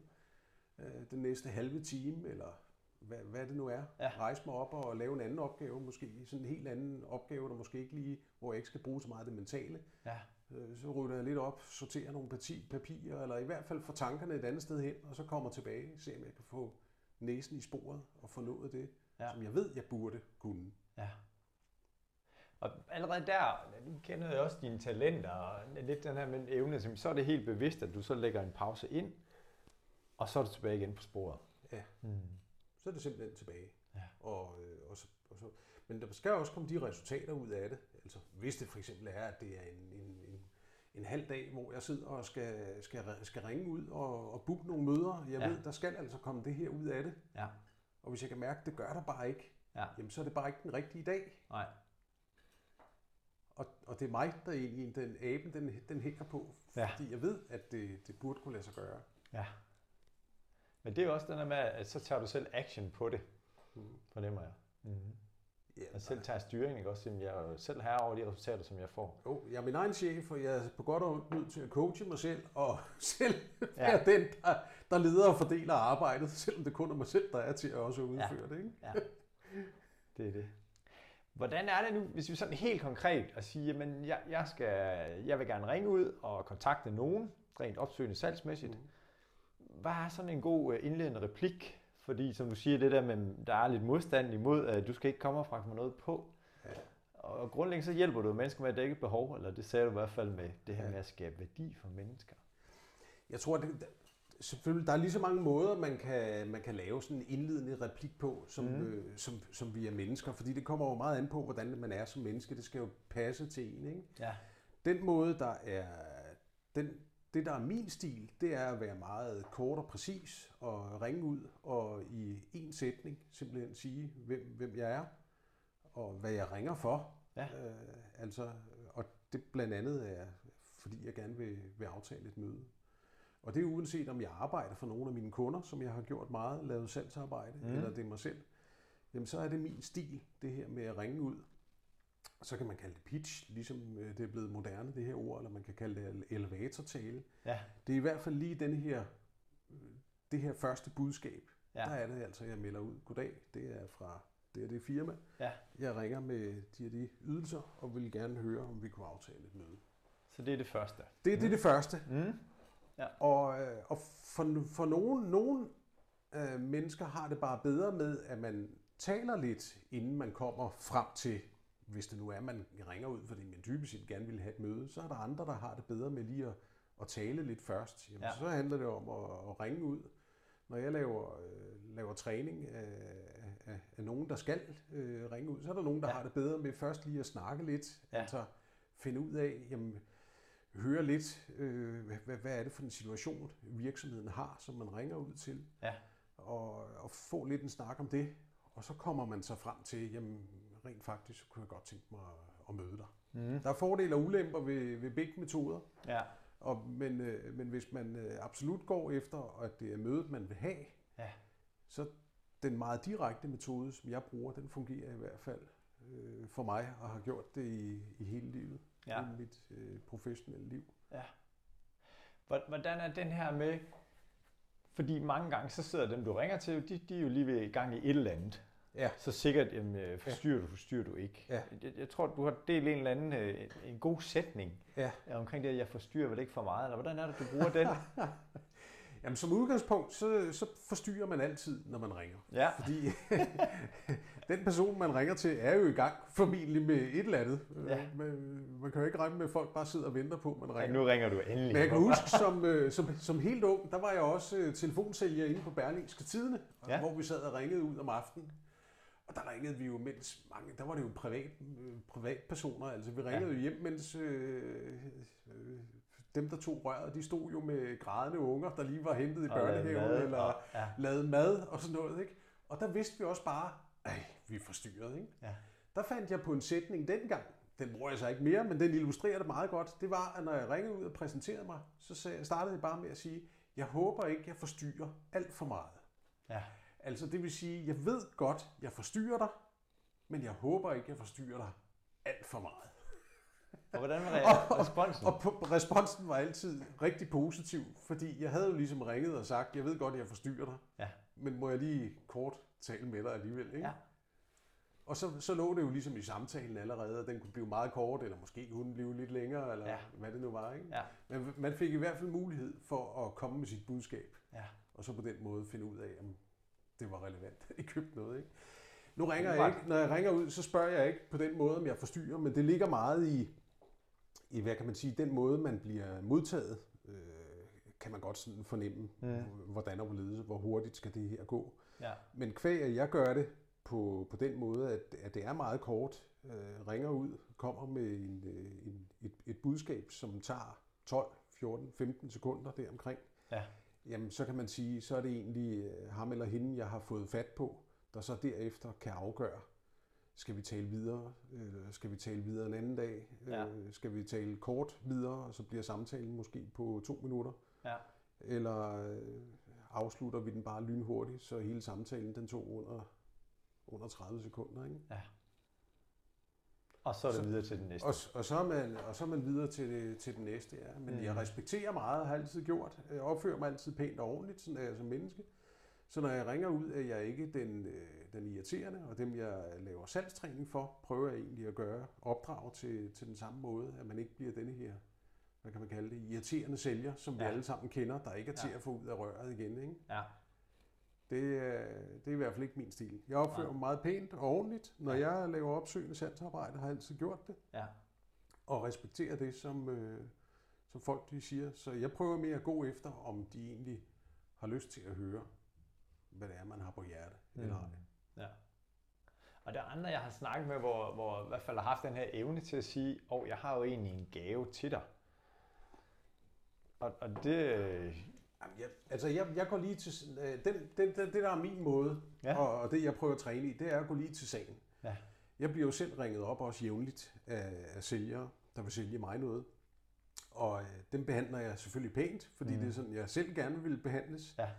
Øh, den næste halve time, eller hvad, hvad det nu er. Ja. Rejse mig op og lave en anden opgave, måske sådan en helt anden opgave, der måske ikke lige, hvor jeg ikke skal bruge så meget det mentale. Ja. Øh, Så rydder jeg lidt op, sorterer nogle parti, papirer, eller i hvert fald får tankerne et andet sted hen, og så kommer tilbage, se om jeg kan få næsen i sporet og få nået det, Ja. som jeg ved, jeg burde kunne. Ja. Og allerede der nu kender jeg også dine talenter, og lidt den her med evne, så er det helt bevidst, at du så lægger en pause ind, og så er du tilbage igen på sporet. Ja. Mm. Så er det simpelthen tilbage. Ja. Og, øh, og så, og så, men der skal også komme de resultater ud af det. Altså, hvis det for eksempel er, at det er en, en, en, halv dag, hvor jeg sidder og skal, skal, skal ringe ud og, og booke nogle møder. Jeg Ja. ja. ved, der skal altså komme det her ud af det. Ja. Og hvis jeg kan mærke, at det gør der bare ikke, Ja. jamen så er det bare ikke den rigtige dag. Nej. Og, og det er mig, der egentlig, den aben, den, den hænger på. Ja. Fordi jeg ved, at det, det burde kunne lade sig gøre. Ja. Men det er også den der med, at så tager du selv action på det, Mm. fornemmer jeg. Mm-hmm. Ja, Og selv tager styringen, ikke også? Jamen, Jeg er jo selv herre over de resultater, som jeg får. Jo, jeg er min egen chef, og jeg er på godt og ondt nødt til at coache mig selv, og selv Ja. være den, der, der leder og fordeler arbejdet, selvom det kun er mig selv, der er til at også udføre Ja. det. Ikke? Ja, det er det. Hvordan er det nu, hvis vi sådan helt konkret at sige, jamen jeg, jeg, skal, jeg vil gerne ringe ud og kontakte nogen, rent opsøgende salgsmæssigt. Hvad er sådan en god øh, indledende replik? Fordi som du siger, det der med, der er lidt modstand imod, at du skal ikke komme og fragte mig noget på. Ja. Og grundlæggende så hjælper du mennesker med at dække behov, eller det sagde du i hvert fald med det her Ja. med at skabe værdi for mennesker. Jeg tror, det, selvfølgelig, der er lige så mange måder, man kan, man kan lave sådan en indledende replik på, som, mm. øh, som, som vi er mennesker, fordi det kommer jo meget an på, hvordan man er som menneske. Det skal jo passe til en, ikke? Ja. Den måde, der er... Den, det, der er min stil, det er at være meget kort og præcis og ringe ud og i en sætning simpelthen sige, hvem, hvem jeg er og hvad jeg ringer for. Ja. Øh, altså, og det blandt andet er, fordi jeg gerne vil, vil aftale et møde. Og det er uanset om jeg arbejder for nogle af mine kunder, som jeg har gjort meget, lavet salgsarbejde, Mm. eller det er mig selv, jamen så er det min stil, det her med at ringe ud. Så kan man kalde det pitch, ligesom øh, det er blevet moderne, det her ord, eller man kan kalde det elevatortale. Ja. Det er i hvert fald lige den her, øh, det her første budskab. Ja. Ja. Der er det altså, jeg melder ud. Goddag, det er fra det er det firma. Ja. Jeg ringer med de og de ydelser, og vil gerne høre, om vi kunne aftale et møde. Så det er det første. Det, det er det første. Mm. Og, øh, og for, for nogle, nogle øh, mennesker har det bare bedre med, at man taler lidt, inden man kommer frem til, hvis det nu er, man ringer ud, fordi man dybest set gerne vil have et møde, så er der andre, der har det bedre med lige at, at tale lidt først. Jamen, Ja. Så handler det om at, at ringe ud. Når jeg laver, øh, laver træning af, af, af nogen, der skal øh, ringe ud, så er der nogen, der Ja. har det bedre med først lige at snakke lidt, Ja. altså finde ud af, jamen, høre lidt, øh, hvad, hvad- hvad er det for en situation, virksomheden har, som man ringer ud til, Ja. og, og få lidt en snak om det, og så kommer man så frem til, jamen rent faktisk, kunne jeg godt tænke mig at, møde dig. Mm. Der er fordele og ulemper ved, ved begge metoder, Ja. og, men, øh, men hvis man øh, absolut går efter, at det er mødet, man vil have, Ja. så den meget direkte metode, som jeg bruger, den fungerer i hvert fald øh, for mig, og har gjort det i, i hele livet, Ja. i mit øh, professionelle liv. Ja. Hvor- Hvordan er den her med, fordi mange gange så sidder dem, du ringer til, de, de er jo lige ved i gang i et eller andet. Ja. Så sikkert, jamen, øh, forstyrrer du, forstyrrer du ikke. Ja. Jeg, jeg tror, du har delt en eller anden øh, en god sætning Ja. omkring det, at jeg forstyrrer vel ikke for meget, eller hvordan er det, du bruger den? Jamen som udgangspunkt, så, så forstyrrer man altid, når man ringer. Ja. Fordi den person, man ringer til, er jo i gang formentlig med et eller andet. Ja. Øh, Man, man kan jo ikke regne med, at folk bare sidder og venter på, at man ja. ringer. Nu ringer du endelig. Men jeg kan huske, som, øh, som, som helt ung, der var jeg også øh, telefonsælger inde på Berlingske Tidene, Ja. ja. hvor vi sad og ringede ud om aftenen. Og der ringede vi jo, mens mange, der var det jo privat, øh, privatpersoner, altså vi ringede Ja. jo hjem, mens øh, øh, dem, der tog røret, de stod jo med grædende unger, der lige var hentet i Og børnehaven, mad, eller og- ja. lavet mad og sådan noget, ikke? Og der vidste vi også bare, ej, vi er forstyrret, ikke? Ja. Der fandt jeg på en sætning dengang, den bruger jeg så ikke mere, men den illustrerer det meget godt. Det var, at når jeg ringede ud og præsenterede mig, så startede jeg bare med at sige, jeg håber ikke, jeg forstyrrer alt for meget. Ja. Altså det vil sige, jeg ved godt, jeg forstyrrer dig, men jeg håber ikke, jeg forstyrrer dig alt for meget. Og hvordan var re- responsen? Og på, responsen var altid rigtig positiv, fordi jeg havde jo ligesom ringet og sagt, jeg ved godt, jeg forstyrrer dig, Ja. men må jeg lige kort tale med dig alligevel, ikke? Ja. Og så, så lå det jo ligesom i samtalen allerede, at den kunne blive meget kort, eller måske kunne den blive lidt længere, eller ja. hvad det nu var, ikke? Ja. Men man fik i hvert fald mulighed for at komme med sit budskab, Ja. og så på den måde finde ud af, om det var relevant, at I købte noget, ikke? Nu ringer jeg ikke, når jeg ringer ud, så spørger jeg ikke på den måde, om jeg forstyrrer, men det ligger meget i, i hvad kan man sige, den måde, man bliver modtaget, øh, kan man godt sådan fornemme, Mm. hvordan og hvorledes, hvor hurtigt skal det her gå. Ja. Men kvæg, at jeg gør det på, på den måde, at, at det er meget kort, øh, ringer ud, kommer med en, øh, en, et, et budskab, som tager 12, 14, 15 sekunder deromkring, Ja. Jamen så kan man sige, så er det egentlig øh, ham eller hende, jeg har fået fat på, der så derefter kan afgøre, skal vi tale videre, øh, skal vi tale videre en anden dag, Ja. øh, skal vi tale kort videre, og så bliver samtalen måske på to minutter, Ja. eller øh, afslutter vi den bare lynhurtigt, så hele samtalen den tog under, under 30 sekunder. Ikke? Og så er det Så- videre til den næste. Og, og, så er man, og så er man videre til, det, til den næste, ja. Men mm. jeg respekterer meget, har altid gjort. Jeg opfører mig altid pænt og ordentligt, sådan er jeg som menneske. Så når jeg ringer ud, er jeg ikke den, øh, den irriterende, og dem jeg laver salgstræning for, prøver jeg egentlig at gøre opdrag til, til den samme måde, at man ikke bliver denne her, hvad kan man kalde det, irriterende sælger, som vi Ja. alle sammen kender, der ikke er til Ja. at få ud af røret igen. Ikke? Ja. Det, er- det er i hvert fald ikke min stil. Jeg opfører mig meget pænt og ordentligt. Når Ja. jeg laver opsøgende salgsarbejde, har jeg altid gjort det Ja. og respektere det, som, øh, som folk de siger. Så jeg prøver mere at gå efter, om de egentlig har lyst til at høre, hvad det er, man har på hjerte. Mm. Eller ej. Ja. Og der er andre, jeg har snakket med, hvor, hvor i hvert fald har haft den her evne til at sige, åh, oh, jeg har jo egentlig en gave til dig. Og, og det... Jamen, jeg, altså, jeg, jeg går lige til... Øh, den, den, den, det, der er min måde, Ja. og, og det, jeg prøver at træne i, det er at gå lige til sagen. Ja. Jeg bliver jo selv ringet op også jævnligt af, af sælgere, der vil sælge mig noget. Og øh, dem behandler jeg selvfølgelig pænt, fordi Mm. mm. det er sådan, jeg selv gerne vil behandles. Ja.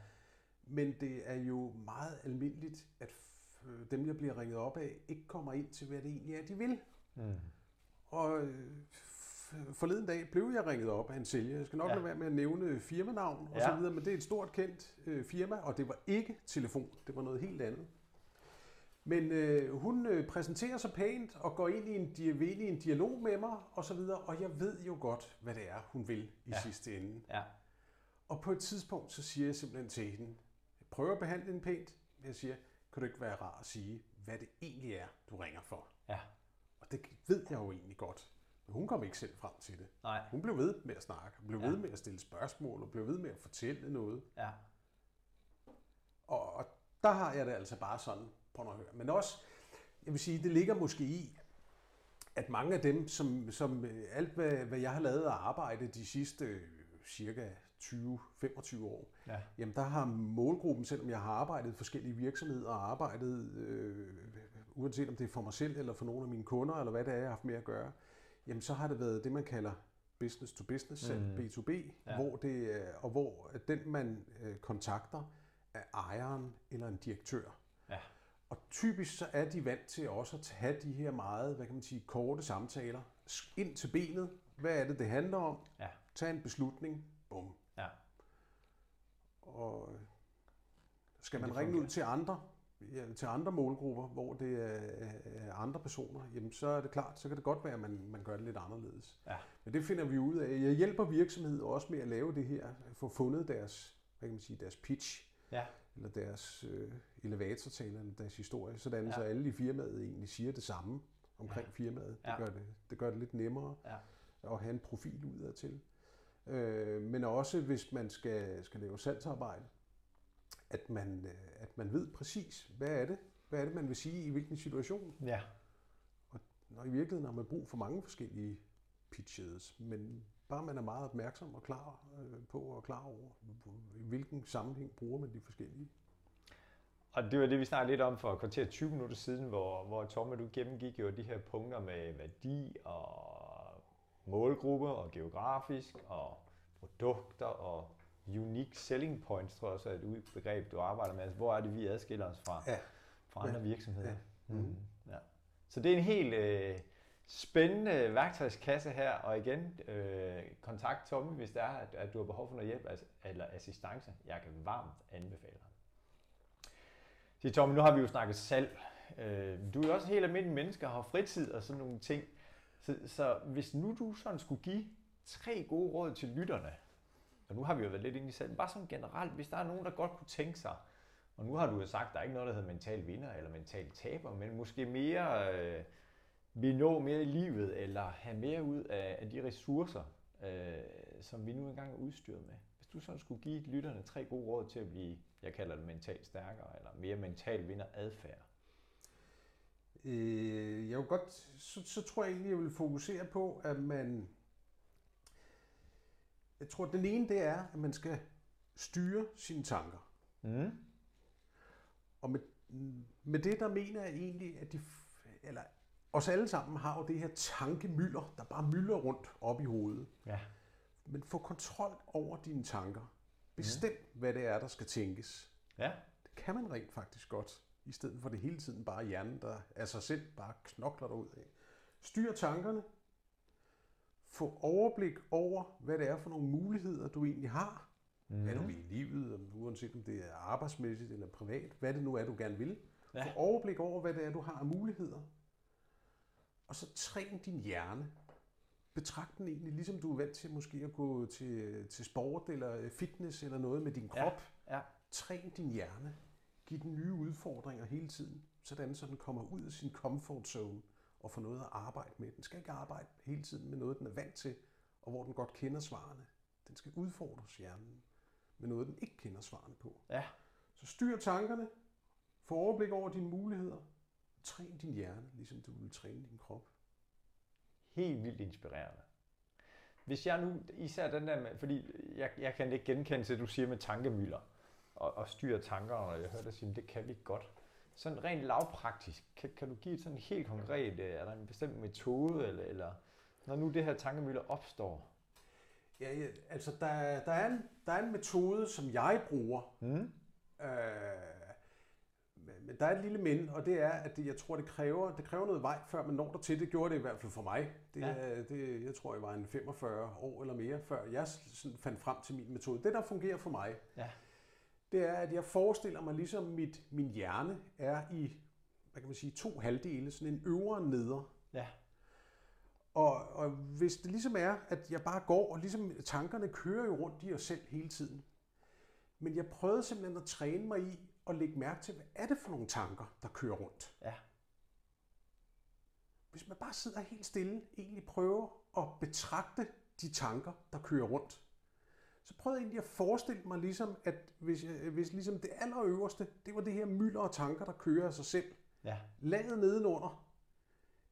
Men det er jo meget almindeligt, at øh, dem, jeg bliver ringet op af, ikke kommer ind til, hvad det egentlig er, de vil. Mm. Og øh, forleden dag blev jeg ringet op af en sælger. Jeg skal nok Ja. lade være med at nævne firmanavn og Ja. så videre, men det er et stort kendt øh, firma, og det var ikke telefon. Det var noget helt andet. Men øh, hun øh, præsenterer sig pænt og går ind i en, di- i en dialog med mig og så videre, og jeg ved jo godt, hvad det er, hun vil i ja. sidste ende. Ja. Og på et tidspunkt, så siger jeg simpelthen til hende, jeg prøver at behandle hende pænt, men jeg siger, kan du ikke være rar at sige, hvad det egentlig er, du ringer for? Ja. Og det ved jeg jo egentlig godt. Men hun kom ikke selv frem til det. Nej. Hun blev ved med at snakke, blev Ja. ved med at stille spørgsmål, og blev ved med at fortælle noget. Ja. Og, og der har jeg det altså bare sådan, på at høre. Men også, jeg vil sige, det ligger måske i, at mange af dem, som, som øh, alt hvad, hvad jeg har lavet af arbejde de sidste øh, cirka 20-25 år, Ja. jamen der har målgruppen, selvom jeg har arbejdet i forskellige virksomheder og arbejdet, øh, uanset om det er for mig selv eller for nogle af mine kunder, eller hvad det er, jeg har haft med at gøre, jamen så har det været det, man kalder business to business, Mm. B2B, Ja. hvor det er, og hvor at den, man øh, kontakter, er ejeren eller en direktør. Ja. Og typisk så er de vant til også at have de her meget, hvad kan man sige, korte samtaler, ind til benet. Hvad er det, det handler om? Ja. Tag en beslutning. Bum. Ja. Og øh, skal man ringe ud til andre, ja, til andre målgrupper, hvor det er, andre personer, jamen så er det klart, så kan det godt være, at man, man gør det lidt anderledes. Ja. Men det finder vi ud af. Jeg hjælper virksomheder også med at lave det her, få fundet deres, hvad kan man sige, deres pitch, Ja. eller deres øh, elevatortaler, eller deres historie, sådan Ja. så alle i firmaet egentlig siger det samme omkring Ja. firmaet. Det, Ja. gør det, det gør det lidt nemmere Ja. at have en profil udad til. Øh, men også hvis man skal, skal lave salgsarbejde, at man, øh, at man ved præcis, hvad er det, hvad er det, man vil sige i hvilken situation. Ja. Og i virkeligheden har man brug for mange forskellige pitches, men bare man er meget opmærksom og klar øh, på og klar over, i hvilken sammenhæng bruger man de forskellige. Og det var det, vi snakkede lidt om for kvarter 20 minutter siden, hvor, hvor Tomme, du gennemgik jo de her punkter med værdi og målgrupper og geografisk og produkter og unique selling points, tror jeg også er et begreb, du arbejder med. Altså, hvor er det, vi adskiller os fra, Ja. fra andre Ja. virksomheder? Ja. Mm. Ja. Så det er en helt øh, spændende værktøjskasse her, og igen, øh, kontakt Tommy, hvis det er, at, at du har behov for noget hjælp altså, eller assistance. Jeg kan varmt anbefale dig. Så Tommy, nu har vi jo snakket salg. Øh, du er jo også en helt almindelig menneske og har fritid og sådan nogle ting. Så, så hvis nu du sådan skulle give tre gode råd til lytterne, og nu har vi jo været lidt inde i selv, bare sådan generelt, hvis der er nogen, der godt kunne tænke sig, og nu har du jo sagt, at der er ikke noget, der hedder mental vinder eller mental taber, men måske mere øh, vil nå mere i livet, eller have mere ud af, af de ressourcer, øh, som vi nu engang er udstyret med. Hvis du sådan skulle give lytterne tre gode råd til at blive, jeg kalder det mentalt stærkere, eller mere mental vinder adfærd. Øh, jeg vil godt, så, så tror jeg egentlig, jeg vil fokusere på, at man, jeg tror, den ene det er, at man skal styre sine tanker. Mm. Og med, med det, der mener jeg egentlig, at de, eller os alle sammen har jo det her tankemylder, der bare mylder rundt op i hovedet. Ja. Men få kontrol over dine tanker. Bestem, mm. hvad det er, der skal tænkes. Ja. Det kan man rent faktisk godt, i stedet for det hele tiden bare hjernen, der af sig selv bare knokler derud af. Styr tankerne. Få overblik over, hvad det er for nogle muligheder, du egentlig har. Mm. Hvad du vil i livet, uanset om det er arbejdsmæssigt eller privat, hvad det nu er, du gerne vil. Ja. Få overblik over, hvad det er, du har af muligheder. Og så træn din hjerne. Betragt den egentlig, ligesom du er vant til måske at gå til, til sport eller fitness eller noget med din krop. Ja. Træn din hjerne. Giv den nye udfordringer hele tiden, sådan så den kommer ud af sin comfort zone og får noget at arbejde med. Den skal ikke arbejde hele tiden med noget, den er vant til, og hvor den godt kender svarene. Den skal udfordres hjernen med noget, den ikke kender svarene på. Ja. Så styr tankerne, få overblik over dine muligheder, træn din hjerne, ligesom du vil træne din krop. Helt vildt inspirerende. Hvis jeg nu, især den der med, fordi jeg, jeg kan ikke genkende at du siger med tankemøller og, og styre tanker, og jeg hører dig sige, det kan vi godt. Sådan rent lavpraktisk, kan, kan du give et sådan helt konkret, øh, er der en bestemt metode, eller, eller når nu det her tankemøller opstår? Ja, ja altså der, der, er en, der er en metode, som jeg bruger, Mm? Øh, men der er et lille men, og det er, at det, jeg tror, det kræver, det kræver noget vej, før man når der til. Det gjorde det i hvert fald for mig. Det, Ja. ja. det, jeg tror, jeg var en 45 år eller mere, før jeg sådan fandt frem til min metode. Det, der fungerer for mig, Ja. Det er, at jeg forestiller mig, ligesom mit, min hjerne er i hvad kan man sige, to halvdele, sådan en øvre og en nedre. Ja. Og, og hvis det ligesom er, at jeg bare går, og ligesom tankerne kører jo rundt i os selv hele tiden. Men jeg prøvede simpelthen at træne mig i at lægge mærke til, hvad er det for nogle tanker, der kører rundt. Ja. Hvis man bare sidder helt stille, egentlig prøver at betragte de tanker, der kører rundt. Så prøvede jeg egentlig at forestille mig ligesom, at hvis, jeg, hvis ligesom det allerøverste, det var det her mylder af tanker, der kører af sig selv. Ja. Laget nedenunder,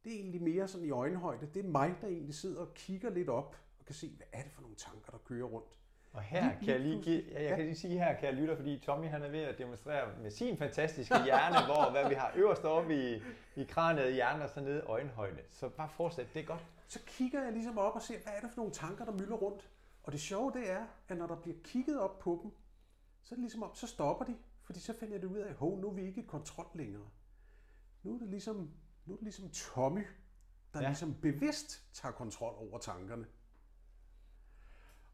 det er egentlig mere sådan i øjenhøjde. Det er mig, der egentlig sidder og kigger lidt op og kan se, hvad er det for nogle tanker, der kører rundt. Og her Lige- kan jeg lige give, ja, jeg kan lige sige her, kan jeg lytte, fordi Tommy han er ved at demonstrere med sin fantastiske hjerne, hvor hvad vi har øverst oppe i, i kraniet i hjernen og så nede i øjenhøjde. Så bare fortsæt, det er godt. Så kigger jeg ligesom op og ser, hvad er det for nogle tanker, der mylder rundt. Og det sjove det er, at når der bliver kigget op på dem, så er det ligesom om, så stopper de. Fordi så finder det ud af, hov, nu er vi ikke i kontrol længere. Nu er det ligesom, nu er det ligesom Tommy, der Ja. ligesom bevidst tager kontrol over tankerne.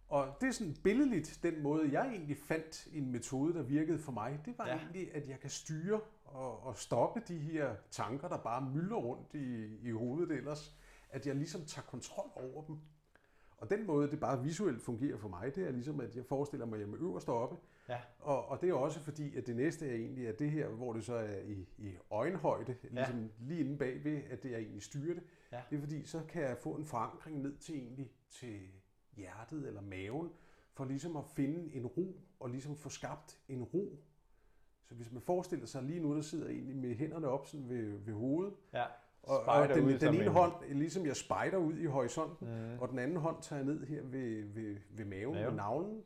Og det er sådan billedligt, den måde, jeg egentlig fandt en metode, der virkede for mig, det var ja. egentlig, at jeg kan styre og, og stoppe de her tanker, der bare mylder rundt i, i hovedet ellers. At jeg ligesom tager kontrol over dem. Og den måde, det bare visuelt fungerer for mig, det er ligesom, at jeg forestiller mig, at jeg er øverst oppe. Ja. Og, og det er også fordi, at det næste er egentlig, at det her, hvor det så er i, i øjenhøjde, ligesom lige inde bagved, at det er egentlig styrer det. Ja. Det er fordi, så kan jeg få en forankring ned til egentlig til hjertet eller maven, for ligesom at finde en ro, og ligesom få skabt en ro. Så hvis man forestiller sig lige nu, der sidder egentlig med hænderne op sådan ved, ved hovedet, Ja. Og, og den, ud den ene en- hånd, ligesom jeg spejder ud i horisonten, Mm. og den anden hånd tager jeg ned her ved, ved, ved maven, Maven. ved navlen,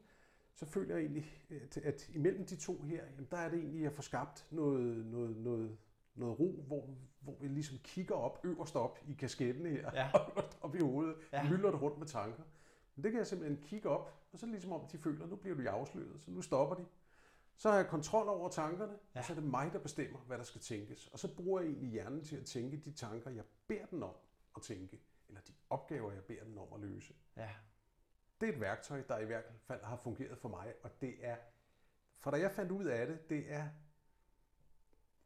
så føler jeg egentlig, at, at imellem de to her, jamen, der er det egentlig, at jeg får skabt noget, noget, noget, noget ro, hvor, hvor vi ligesom kigger op, øverst op i kasketten her, Ja. øverst op i hovedet, Ja. ja. mylder det rundt med tanker. Men det kan jeg simpelthen kigge op, og så er det ligesom om, de føler, nu bliver du afsløret, så nu stopper de. Så har jeg kontrol over tankerne, Ja. og så er det mig, der bestemmer, hvad der skal tænkes. Og så bruger jeg egentlig hjernen til at tænke de tanker, jeg beder den om at tænke, eller de opgaver, jeg beder den om at løse. Ja. Det er et værktøj, der i hvert fald har fungeret for mig, og det er, for da jeg fandt ud af det, det er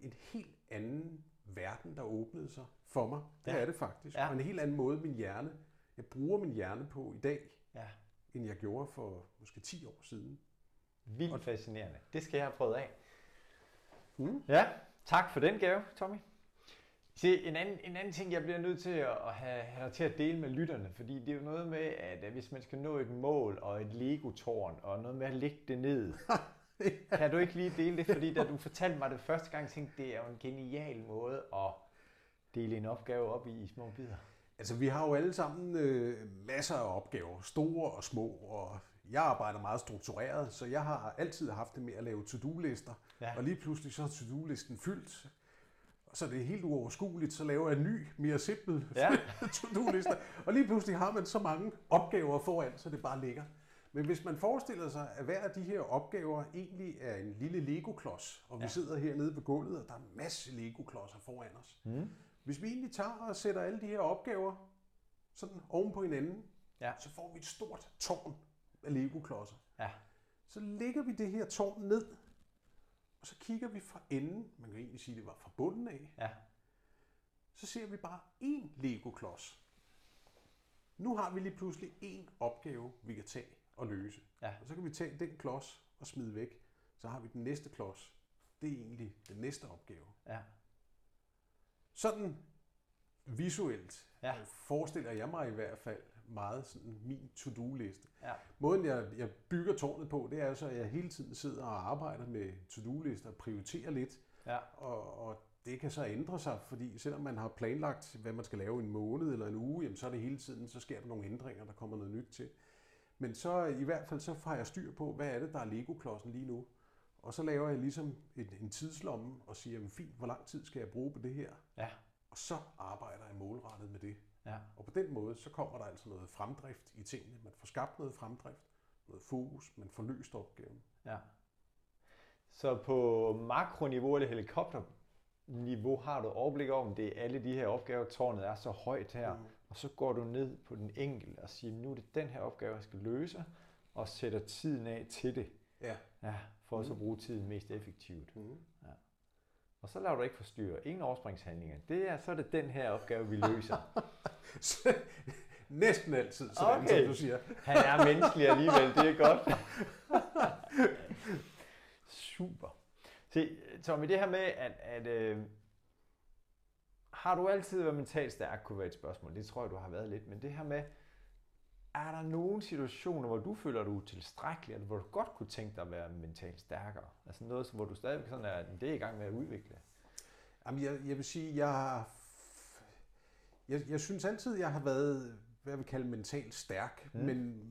en helt anden verden, der åbnede sig for mig. Det Ja. er det faktisk. Ja. Og en helt anden måde, min hjerne, jeg bruger min hjerne på i dag, Ja. end jeg gjorde for måske 10 år siden. Vildt fascinerende. Det skal jeg have prøvet af. Mm. Ja, tak for den gave, Tommy. Se, en anden, en anden ting, jeg bliver nødt til at have, have dig til at dele med lytterne, fordi det er jo noget med, at hvis man skal nå et mål og et Lego-tårn, og noget med at lægge det ned, kan du ikke lige dele det? Fordi da du fortalte mig det første gang, tænkte det er jo en genial måde at dele en opgave op i, i små bidder. Altså, vi har jo alle sammen øh, masser af opgaver, store og små, og jeg arbejder meget struktureret, så jeg har altid haft det med at lave to-do-lister, Ja. og lige pludselig så er to-do-listen fyldt, så er det helt uoverskueligt, så laver jeg en ny, mere simpel Ja. to-do-liste, og lige pludselig har man så mange opgaver foran, så det bare ligger. Men hvis man forestiller sig, at hver af de her opgaver egentlig er en lille Lego-klods, og vi Ja. sidder hernede på gulvet, og der er en masse Lego-klodser foran os. Mm. Hvis vi egentlig tager og sætter alle de her opgaver sådan oven på hinanden, Ja. så får vi et stort tårn af Lego-klodser. Ja. Så lægger vi det her tårn ned, og så kigger vi fra enden, man kan egentlig sige, det var fra bunden af, Ja. så ser vi bare én Lego-klods. Nu har vi lige pludselig én opgave, vi kan tage og løse. Ja. Og så kan vi tage den klods og smide væk. Så har vi den næste klods. Det er egentlig den næste opgave. Ja. Sådan visuelt ja. forestiller jeg mig i hvert fald meget sådan min to-do-liste. Ja. Måden jeg, jeg bygger tårnet på, det er jo så, at jeg hele tiden sidder og arbejder med to-do-lister og prioriterer lidt. Ja. Og, og det kan så ændre sig, fordi selvom man har planlagt, hvad man skal lave en måned eller en uge, jamen så er det hele tiden, så sker der nogle ændringer, der kommer noget nyt til. Men så i hvert fald, så har jeg styr på, hvad er det, der er Lego-klodsen lige nu. Og så laver jeg ligesom en, en tidslomme og siger, jamen fint, hvor lang tid skal jeg bruge på det her? Ja. Og så arbejder jeg målrettet med det. Ja. Og på den måde, så kommer der altså noget fremdrift i tingene. Man får skabt noget fremdrift, noget fokus, man får løst opgaven. Ja. Så på makroniveau eller helikopterniveau har du overblik over, om det er alle de her opgaver, tårnet er så højt her. Mm. Og så går du ned på den enkelte og siger, nu er det den her opgave, jeg skal løse, og sætter tiden af til det. Ja. Ja, for så at Mm. bruge tiden mest effektivt. Mm. Og så lader du ikke forstyrre. Ingen overspringshandlinger. Det er, så er det den her opgave, vi løser. Næsten altid, sådan Okay. som du siger. Han er menneskelig alligevel, det er godt. Super. Se, Tommy, det her med, at, at øh, har du altid været mentalt stærk, kunne være et spørgsmål. Det tror jeg, du har været lidt. Men det her med, er der nogle situationer, hvor du føler, at du er tilstrækkelig, eller hvor du godt kunne tænke dig at være mentalt stærkere? Altså noget, hvor du stadigvæk sådan er, det er i gang med at udvikle. Jamen, jeg, jeg vil sige, jeg. Jeg, jeg synes altid, jeg har været, hvad jeg vil kalde mentalt stærk. Mm. Men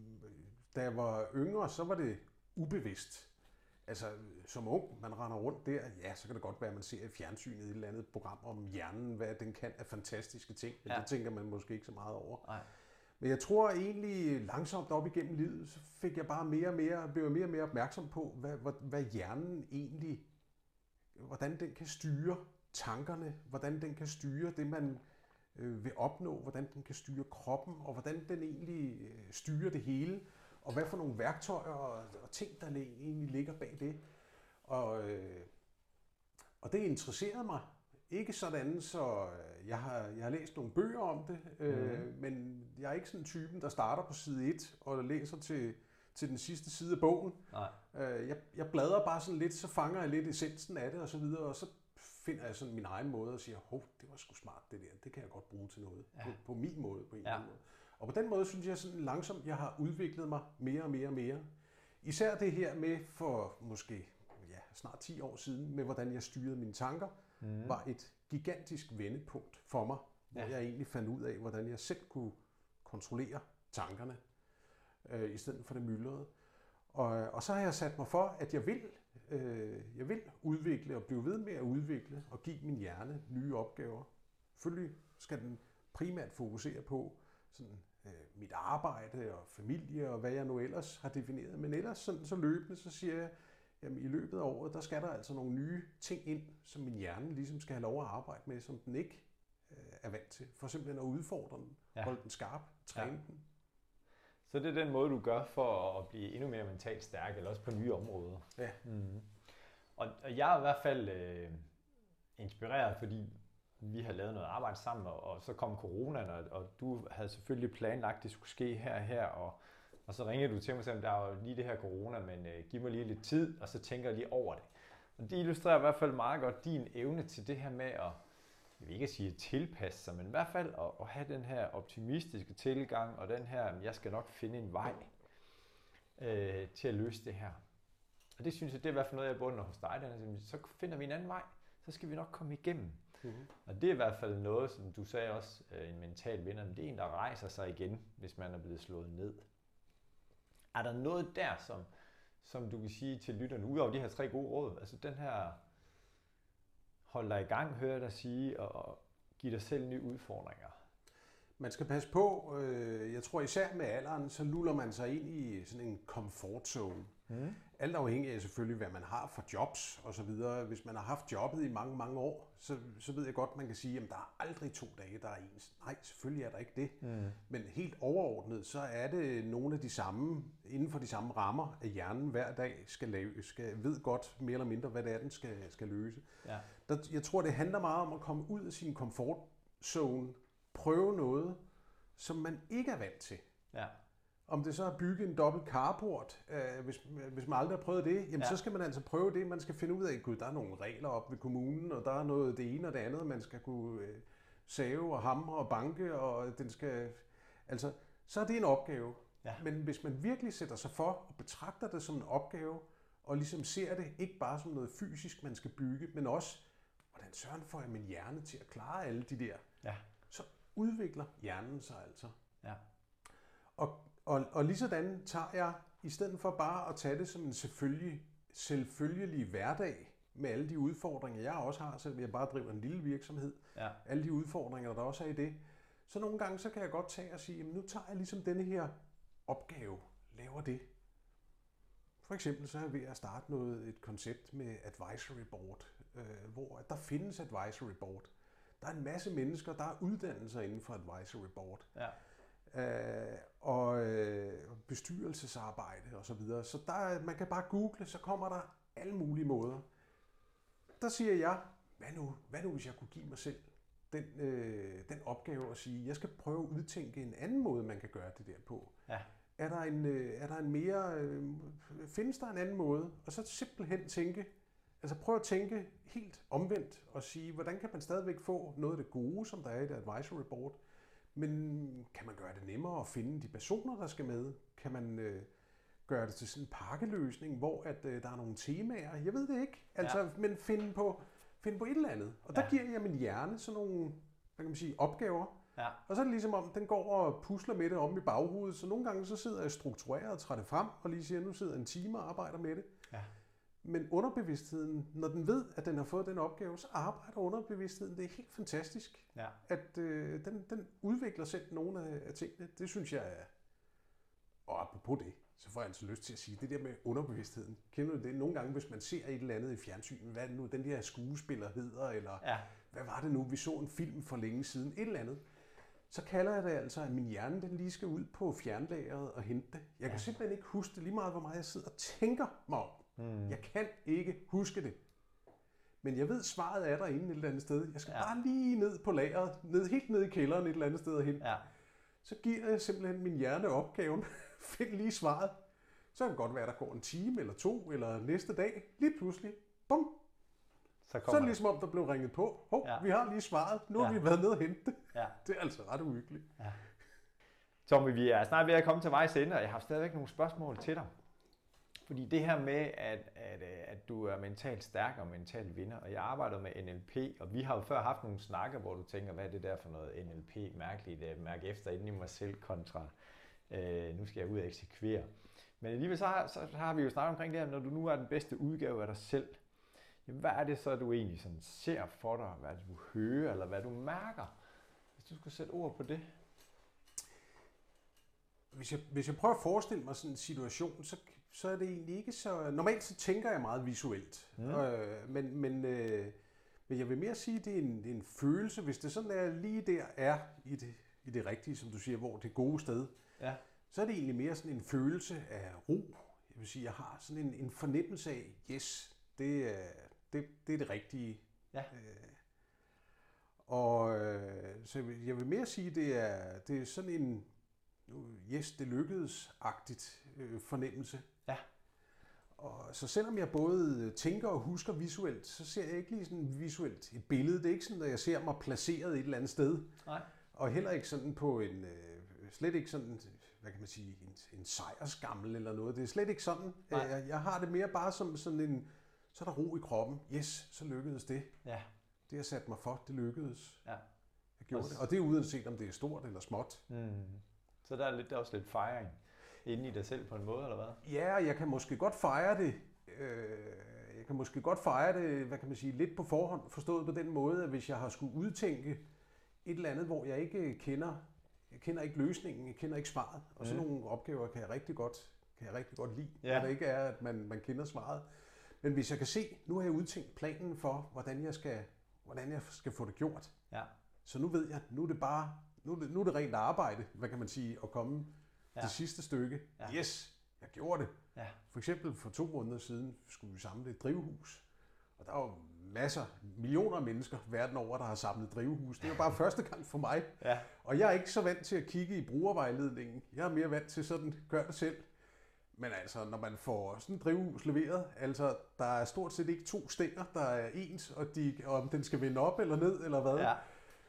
da jeg var yngre, så var det ubevidst. Altså, som ung, man render rundt der, ja, så kan det godt være, at man ser i fjernsynet et eller andet program om hjernen, hvad den kan af fantastiske ting, men ja. det tænker man måske ikke så meget over. Nej. Men jeg tror egentlig langsomt op igennem livet, så fik jeg bare mere og mere, blev jeg mere og mere opmærksom på, hvad, hvad, hvad hjernen egentlig, hvordan den kan styre tankerne, hvordan den kan styre det, man øh, vil opnå, hvordan den kan styre kroppen, og hvordan den egentlig øh, styrer det hele, og hvad for nogle værktøjer og, og ting, der egentlig ligger bag det. Og, øh, og det interesserede mig. Ikke sådan, så øh, jeg har, jeg har læst nogle bøger om det, øh, Mhm. men jeg er ikke sådan typen, der starter på side 1 og læser til, til den sidste side af bogen. Nej. Øh, jeg, jeg bladrer bare sådan lidt, så fanger jeg lidt essensen af det og så videre, og så finder jeg sådan min egen måde og siger, hov, det var sgu smart det der, det kan jeg godt bruge til noget, Ja. på, på min måde, på en Ja. eller anden måde. Og på den måde synes jeg sådan langsomt, jeg har udviklet mig mere og mere og mere. Især det her med for måske ja, snart 10 år siden, med hvordan jeg styrede mine tanker, Mm. var et gigantisk vendepunkt for mig, hvor Ja. jeg egentlig fandt ud af, hvordan jeg selv kunne kontrollere tankerne, øh, i stedet for det myldrede. Og, og så har jeg sat mig for, at jeg vil, øh, jeg vil udvikle og blive ved med at udvikle og give min hjerne nye opgaver. Selvfølgelig skal den primært fokusere på sådan, øh, mit arbejde og familie og hvad jeg nu ellers har defineret. Men ellers sådan, så løbende, så siger jeg, jamen i løbet af året, der skal der altså nogle nye ting ind, som min hjerne ligesom skal have lov at arbejde med, som den ikke øh, er vant til. For simpelthen at udfordre den, Ja. holde den skarp, træne ja. den. Så det er den måde, du gør for at blive endnu mere mentalt stærk, eller også på nye områder. Ja. Mm. Og, og jeg er i hvert fald øh, inspireret, fordi vi har lavet noget arbejde sammen, og, og så kom coronaen, og, og du havde selvfølgelig planlagt, at det skulle ske her og her, og, og så ringede du til mig og der er jo lige det her corona, men øh, giv mig lige lidt tid, og så tænker jeg lige over det. Og det illustrerer i hvert fald meget godt din evne til det her med at, jeg vil ikke sige tilpasse sig, men i hvert fald at, at have den her optimistiske tilgang, og den her, jeg skal nok finde en vej øh, til at løse det her. Og det synes jeg, det er i hvert fald noget, jeg bunder hos dig. Den er, så finder vi en anden vej, så skal vi nok komme igennem. Mm-hmm. Og det er i hvert fald noget, som du sagde også, øh, en mental vinder, men det er en, der rejser sig igen, hvis man er blevet slået ned. Er der noget der, som, som du kan sige til lytterne, udover de her tre gode råd, altså den her, hold dig i gang, hør dig sige, og give dig selv nye udfordringer? Man skal passe på, øh, jeg tror især med alderen, så luller man sig ind i sådan en comfort zone. Mm. Alt afhængig af selvfølgelig, hvad man har for jobs og så videre. Hvis man har haft jobbet i mange, mange år, så, så ved jeg godt, man kan sige, at der er aldrig to dage, der er ens. Nej, selvfølgelig er der ikke det. Mm. Men helt overordnet, så er det nogle af de samme, inden for de samme rammer, at hjernen hver dag skal, lave, skal ved godt mere eller mindre, hvad det er, den skal, skal løse. Ja. Der, jeg tror, det handler meget om at komme ud af sin comfort zone, prøve noget, som man ikke er vant til. Ja. Om det så er at bygge en dobbelt carport, øh, hvis, hvis man aldrig har prøvet det, jamen ja. så skal man altså prøve det. Man skal finde ud af, at der er nogle regler op ved kommunen, og der er noget det ene og det andet, man skal kunne øh, save og hamre og banke, og den skal... Altså, så er det en opgave. Ja. Men hvis man virkelig sætter sig for og betragter det som en opgave, og ligesom ser det ikke bare som noget fysisk, man skal bygge, men også, hvordan søren får jeg min hjerne til at klare alle de der, ja. Udvikler hjernen sig altså. Ja. Og og, og lige sådan tager jeg, i stedet for bare at tage det som en selvfølgelig, selvfølgelig hverdag, med alle de udfordringer, jeg også har, selvom jeg bare driver en lille virksomhed, ja. alle de udfordringer, der også er i det, så nogle gange så kan jeg godt tage og sige, jamen nu tager jeg ligesom denne her opgave, laver det. For eksempel så er jeg ved at starte noget, et koncept med advisory board, øh, hvor der findes advisory board. Der er en masse mennesker, der er uddannelser inden for advisory board. Ja øh, og øh, bestyrelsesarbejde og så videre. Så der, man kan bare google, så kommer der alle mulige måder. Der siger jeg, hvad nu, hvad nu hvis jeg kunne give mig selv den, øh, den opgave at sige, jeg skal prøve at udtænke en anden måde, man kan gøre det der på. Ja. Er der en, øh, er der en mere, øh, findes der en anden måde? Og så simpelthen tænke, altså prøv at tænke helt omvendt og sige, hvordan kan man stadigvæk få noget af det gode, som der er i det advisory board, men kan man gøre det nemmere at finde de personer, der skal med? Kan man øh, gøre det til sådan en pakkeløsning, hvor at, øh, der er nogle temaer? Jeg ved det ikke. Altså, ja. men finde på, finde på et eller andet. Og der ja. giver jeg min hjerne sådan nogle hvad kan man sige, opgaver. Ja. Og så er det ligesom om, den går og pusler med det om i baghovedet. Så nogle gange så sidder jeg struktureret og træder det frem, og lige siger, nu sidder en time og arbejder med det. Ja. Men underbevidstheden, når den ved, at den har fået den opgave, så arbejder underbevidstheden. Det er helt fantastisk, ja. at øh, den, den udvikler selv nogle af, af tingene. Det synes jeg er... Og apropos det, så får jeg altså lyst til at sige, det der med underbevidstheden. Kender du det? Nogle gange, hvis man ser et eller andet i fjernsynet, hvad nu, den der skuespiller hedder, eller ja. hvad var det nu, vi så en film for længe siden, et eller andet, så kalder jeg det altså, at min hjerne den lige skal ud på fjernlageret og hente det. Jeg kan ja. simpelthen ikke huske det lige meget, hvor meget jeg sidder og tænker mig om. Mm. Jeg kan ikke huske det. Men jeg ved, svaret er derinde et eller andet sted. Jeg skal ja. bare lige ned på lageret, ned, helt ned i kælderen et eller andet sted hen. Ja. Så giver jeg simpelthen min hjerne opgaven. Find lige svaret. Så kan det godt være, at der går en time eller to, eller næste dag. Lige pludselig, bum, så, så er det ligesom om, der blev ringet på. Hov, ja. vi har lige svaret. Nu har ja. vi været nede og hente det. Ja. Det er altså ret uhyggeligt. Ja. Tommy, vi er snart ved at komme til vejs ende, og jeg har stadigvæk nogle spørgsmål til dig. Fordi det her med, at, at, øh, at du er mentalt stærk og mentalt vinder, og jeg arbejder med NLP, og vi har jo før haft nogle snakker, hvor du tænker, hvad er det der for noget NLP, mærkeligt, øh, at mærke efter inden i mig selv kontra, øh, nu skal jeg ud og eksekvere. Men alligevel så har, så har vi jo snakket omkring det her, når du nu er den bedste udgave af dig selv, jamen, hvad er det så, du egentlig sådan ser for dig, hvad du hører, eller hvad du mærker? Hvis du skulle sætte ord på det. Hvis jeg, hvis jeg prøver at forestille mig sådan en situation, så så er det egentlig ikke så... Normalt så tænker jeg meget visuelt, mm. øh, men, men, øh, men jeg vil mere sige, at det er en, det er en følelse. Hvis det sådan er lige der er i det, i det rigtige, som du siger, hvor det gode sted, ja. så er det egentlig mere sådan en følelse af ro. Jeg vil sige, jeg har sådan en, en fornemmelse af, yes, det er det, det, er det rigtige. Ja. Øh, og øh, så jeg vil mere sige, det er, det er sådan en, yes, det lykkedes-agtigt øh, fornemmelse. Ja. Og så selvom jeg både tænker og husker visuelt, så ser jeg ikke lige sådan visuelt et billede. Det er ikke sådan, at jeg ser mig placeret et eller andet sted. Nej. Og heller ikke sådan på en, øh, slet ikke sådan, hvad kan man sige, en, en sejrsgammel eller noget. Det er slet ikke sådan. Nej. Jeg, jeg har det mere bare som sådan en, så er der ro i kroppen. Yes, så lykkedes det. Ja. Det jeg satte mig for, det lykkedes. Ja. Jeg gjorde Og det. Og det er uanset om det er stort eller småt. Mm. Så der er, lidt, der er også lidt fejring inde i dig selv på en måde, eller hvad? Ja, jeg kan måske godt fejre det. Øh, jeg kan måske godt fejre det, hvad kan man sige, lidt på forhånd, forstået på den måde, at hvis jeg har skulle udtænke et eller andet, hvor jeg ikke kender, jeg kender ikke løsningen, jeg kender ikke svaret, og sådan Mm. nogle opgaver kan jeg rigtig godt, kan jeg rigtig godt lide, ja. når det ikke er, at man, man kender svaret. Men hvis jeg kan se, nu har jeg udtænkt planen for, hvordan jeg skal, hvordan jeg skal få det gjort, Ja. så nu ved jeg, nu er det bare, nu er det, nu er det rent arbejde, hvad kan man sige, at komme Ja. det sidste stykke. Ja. Yes, jeg gjorde det. Ja. For eksempel for to måneder siden skulle vi samle et drivhus. Og der er jo masser, millioner af mennesker verden over, der har samlet drivhus. Det er jo bare første gang for mig. Ja. Og jeg er ikke så vant til at kigge i brugervejledningen. Jeg er mere vant til sådan, gør det selv. Men altså, når man får sådan et drivhus leveret, altså, der er stort set ikke to stænger, der er ens, og, de, og om den skal vende op eller ned, eller hvad. Ja.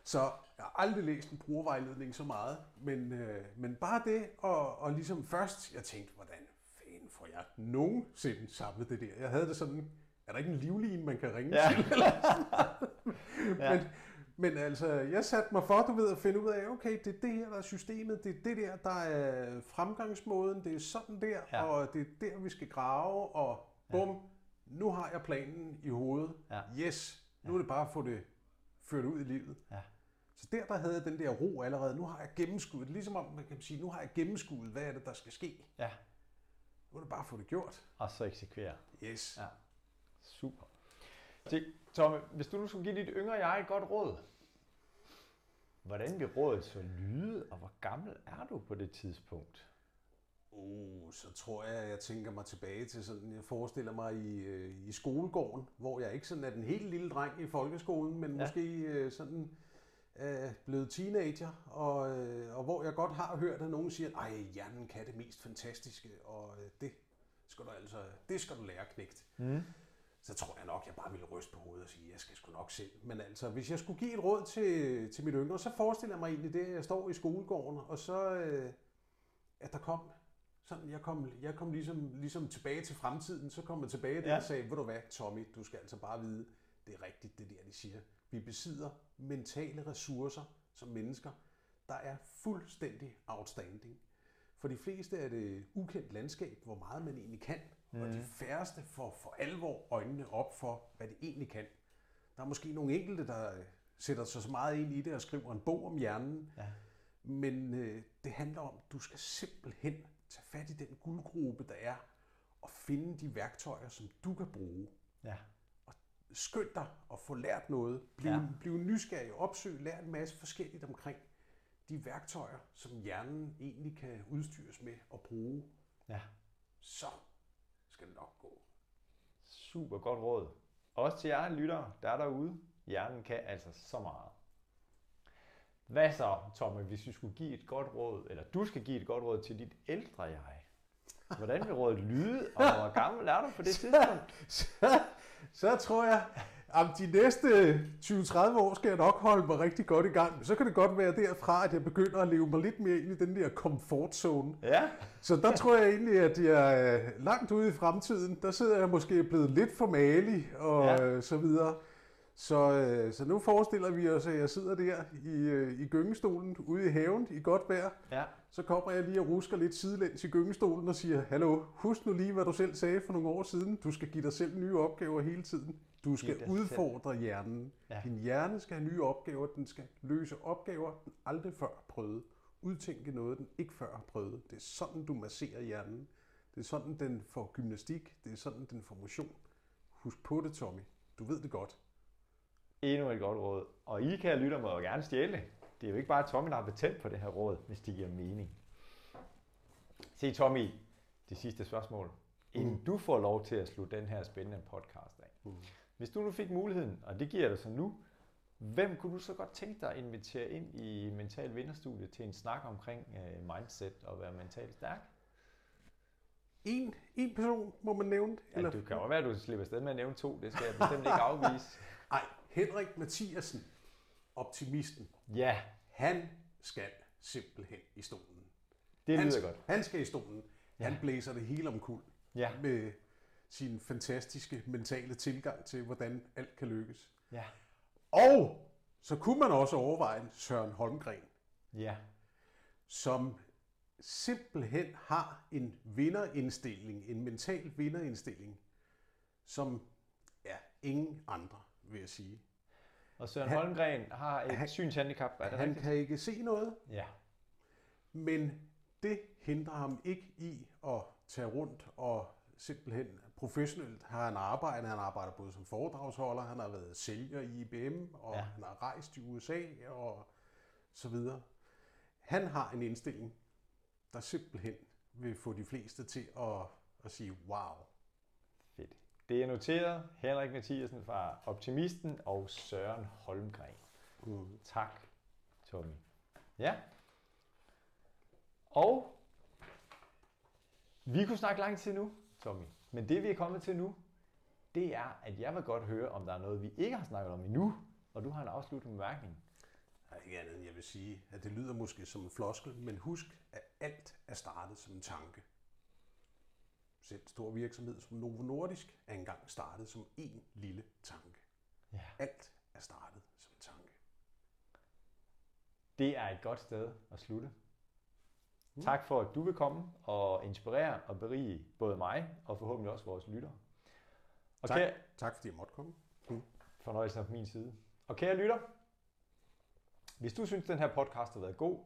Så jeg har aldrig læst en brugervejledning så meget, men, øh, men bare det, og, og ligesom først, jeg tænkte, hvordan fanden får jeg nogensinde samlet det der? Jeg havde det sådan, er der ikke en livline, man kan ringe Ja. til? Eller Ja. men, men altså, jeg satte mig for, du ved, at finde ud af, okay, det er det her, der er systemet, det er det der, der er fremgangsmåden, det er sådan der, Ja. ja. og det er der, vi skal grave, og bum, ja. nu har jeg planen i hovedet. Ja. Yes, nu er det bare at få det ført ud i livet. Ja. Så der, der havde jeg den der ro allerede. Nu har jeg gennemskuddet. Ligesom om, man kan sige, nu har jeg gennemskuddet, hvad er det, der skal ske. Ja. Nu er det bare at få det gjort. Og så eksekvere. Yes. Ja. Super. Se, Tomme, hvis du nu skulle give dit yngre jeg et godt råd, hvordan vil rådet så lyde, og hvor gammel er du på det tidspunkt? Uh, så tror jeg, jeg tænker mig tilbage til sådan, jeg forestiller mig i, øh, i skolegården, hvor jeg ikke sådan er den helt lille dreng i folkeskolen, men ja. måske øh, sådan øh, blevet teenager, og, øh, og hvor jeg godt har hørt, at nogen siger, ej, hjernen kan det mest fantastiske, og øh, det skal du altså, det skal du lære knægt. Mm. så tror jeg nok, jeg bare ville ryste på hovedet og sige, jeg skal sgu nok selv. Men altså, hvis jeg skulle give et råd til, til mit yngre, så forestiller jeg mig egentlig det, at jeg står i skolegården, og så, øh, at der kom, sådan, jeg kom, jeg kom ligesom, ligesom tilbage til fremtiden, så kom jeg tilbage der Ja. og sagde, ved du hvad, Tommy, du skal altså bare vide, det er rigtigt, det der, de siger. Vi besidder mentale ressourcer som mennesker, der er fuldstændig outstanding. For de fleste er det ukendt landskab, hvor meget man egentlig kan, mm. og de færreste får for alvor øjnene op for, hvad det egentlig kan. Der er måske nogle enkelte, der øh, sætter sig så meget ind i det og skriver en bog om hjernen, Ja. men øh, det handler om, at du skal simpelthen tage fat i den guldgruppe, der er, og finde de værktøjer, som du kan bruge. Ja. Skynd dig og få lært noget. Bliv, Ja. bliv nysgerrig, opsøg, lær en masse forskelligt omkring de værktøjer, som hjernen egentlig kan udstyres med og bruge. Ja. Så skal det nok gå. Super godt råd. Også til jer lyttere, der er derude. Hjernen kan altså så meget. Hvad så, Tomme, hvis vi skulle give et godt råd, eller du skal give et godt råd til dit ældre jeg? Hvordan vil rådet lyde, og hvor gammel er du på det tidspunkt? så, så tror jeg, at de næste 20-30 år skal jeg nok holde mig rigtig godt i gang. Så kan det godt være derfra, at jeg begynder at leve mig lidt mere ind i den der comfort zone. Ja, Så der tror jeg egentlig, at jeg er langt ude i fremtiden. Der sidder jeg måske blevet lidt for malig og Ja. ja. så videre. Så, øh, så nu forestiller vi os, at jeg sidder der i, øh, i gyngestolen ude i haven i godt vejr. ja, Så kommer jeg lige og rusker lidt sidelæns i gyngestolen og siger, Hallo, husk nu lige, hvad du selv sagde for nogle år siden. Du skal give dig selv nye opgaver hele tiden. Du skal udfordre hjernen. Ja. Din hjerne skal have nye opgaver. Den skal løse opgaver, den aldrig før prøvet. Udtænke noget, den ikke før har prøvet. Det er sådan, du masserer hjernen. Det er sådan, den får gymnastik. Det er sådan, den får motion. Husk på det, Tommy. Du ved det godt. endnu et godt råd. Og I, kære lytter, må jo gerne stjæle det. Er jo ikke bare Tommy, der har betalt på det her råd, hvis det giver mening. Se, Tommy, det sidste spørgsmål. Inden du får lov til at slutte den her spændende podcast af. Mm. Hvis du nu fik muligheden, og det giver dig så nu, hvem kunne du så godt tænke dig at invitere ind i Mental Vinderstudiet til en snak omkring øh, mindset og være mentalt stærk? En, en person må man nævne. Ja, du kan jo være, at du slipper afsted med at nævne to. Det skal jeg bestemt ikke afvise. Ej, Henrik Mathiasen, optimisten. Ja, Han skal simpelthen i stolen. det han, lyder godt. Han skal i stolen. Ja. Han blæser det hele omkuld Ja, med sin fantastiske mentale tilgang til, hvordan alt kan lykkes. ja. Og så kunne man også overveje en Søren Holmgren, Ja. som simpelthen har en vinderindstilling, en mental vinderindstilling, som ja, ingen andre, vil jeg sige. Og Søren Han- Holmgren har et han- synshandicap, er det Han rigtigt? kan ikke se noget, Ja. men det hindrer ham ikke i at tage rundt og simpelthen professionelt har han arbejdet. Han arbejder både som foredragsholder, han har været sælger i IBM, og Ja. han har rejst i USA og så videre. Han har en indstilling, der simpelthen vil få de fleste til at, at sige, wow. Det er noteret. Henrik Mathiasen fra Optimisten og Søren Holmgren. Mm. Tak, Tommy. Ja. Og vi kunne snakke lang tid nu, Tommy. Men det vi er kommet til nu, det er, at jeg vil godt høre, om der er noget, vi ikke har snakket om endnu, og du har en afsluttende bemærkning. Er ikke andet, end jeg vil sige, at det lyder måske som en floskel, men husk, at alt er startet som en tanke. Selv stor virksomhed som Novo Nordisk er engang startet som en lille tanke. Ja. Alt er startet som en tanke. Det er et godt sted at slutte. Tak for, at du vil komme og inspirere og berige både mig og forhåbentlig også vores lyttere. Og Tak, kære, tak fordi jeg måtte komme. fornøjelsen er på min side. Og kære lytter, hvis du synes, den her podcast har været god,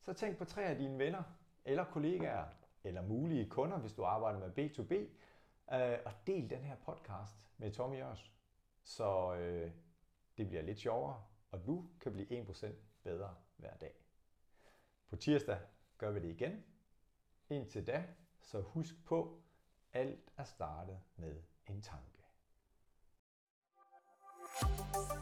så tænk på tre af dine venner, eller kollegaer, eller mulige kunder, hvis du arbejder med B2B, øh, og del den her podcast med Tommy Jørs. Så øh, det bliver lidt sjovere, og du kan blive 1% bedre hver dag. På tirsdag gør vi det igen. Indtil da, så husk på, alt er startet med en tanke. thank you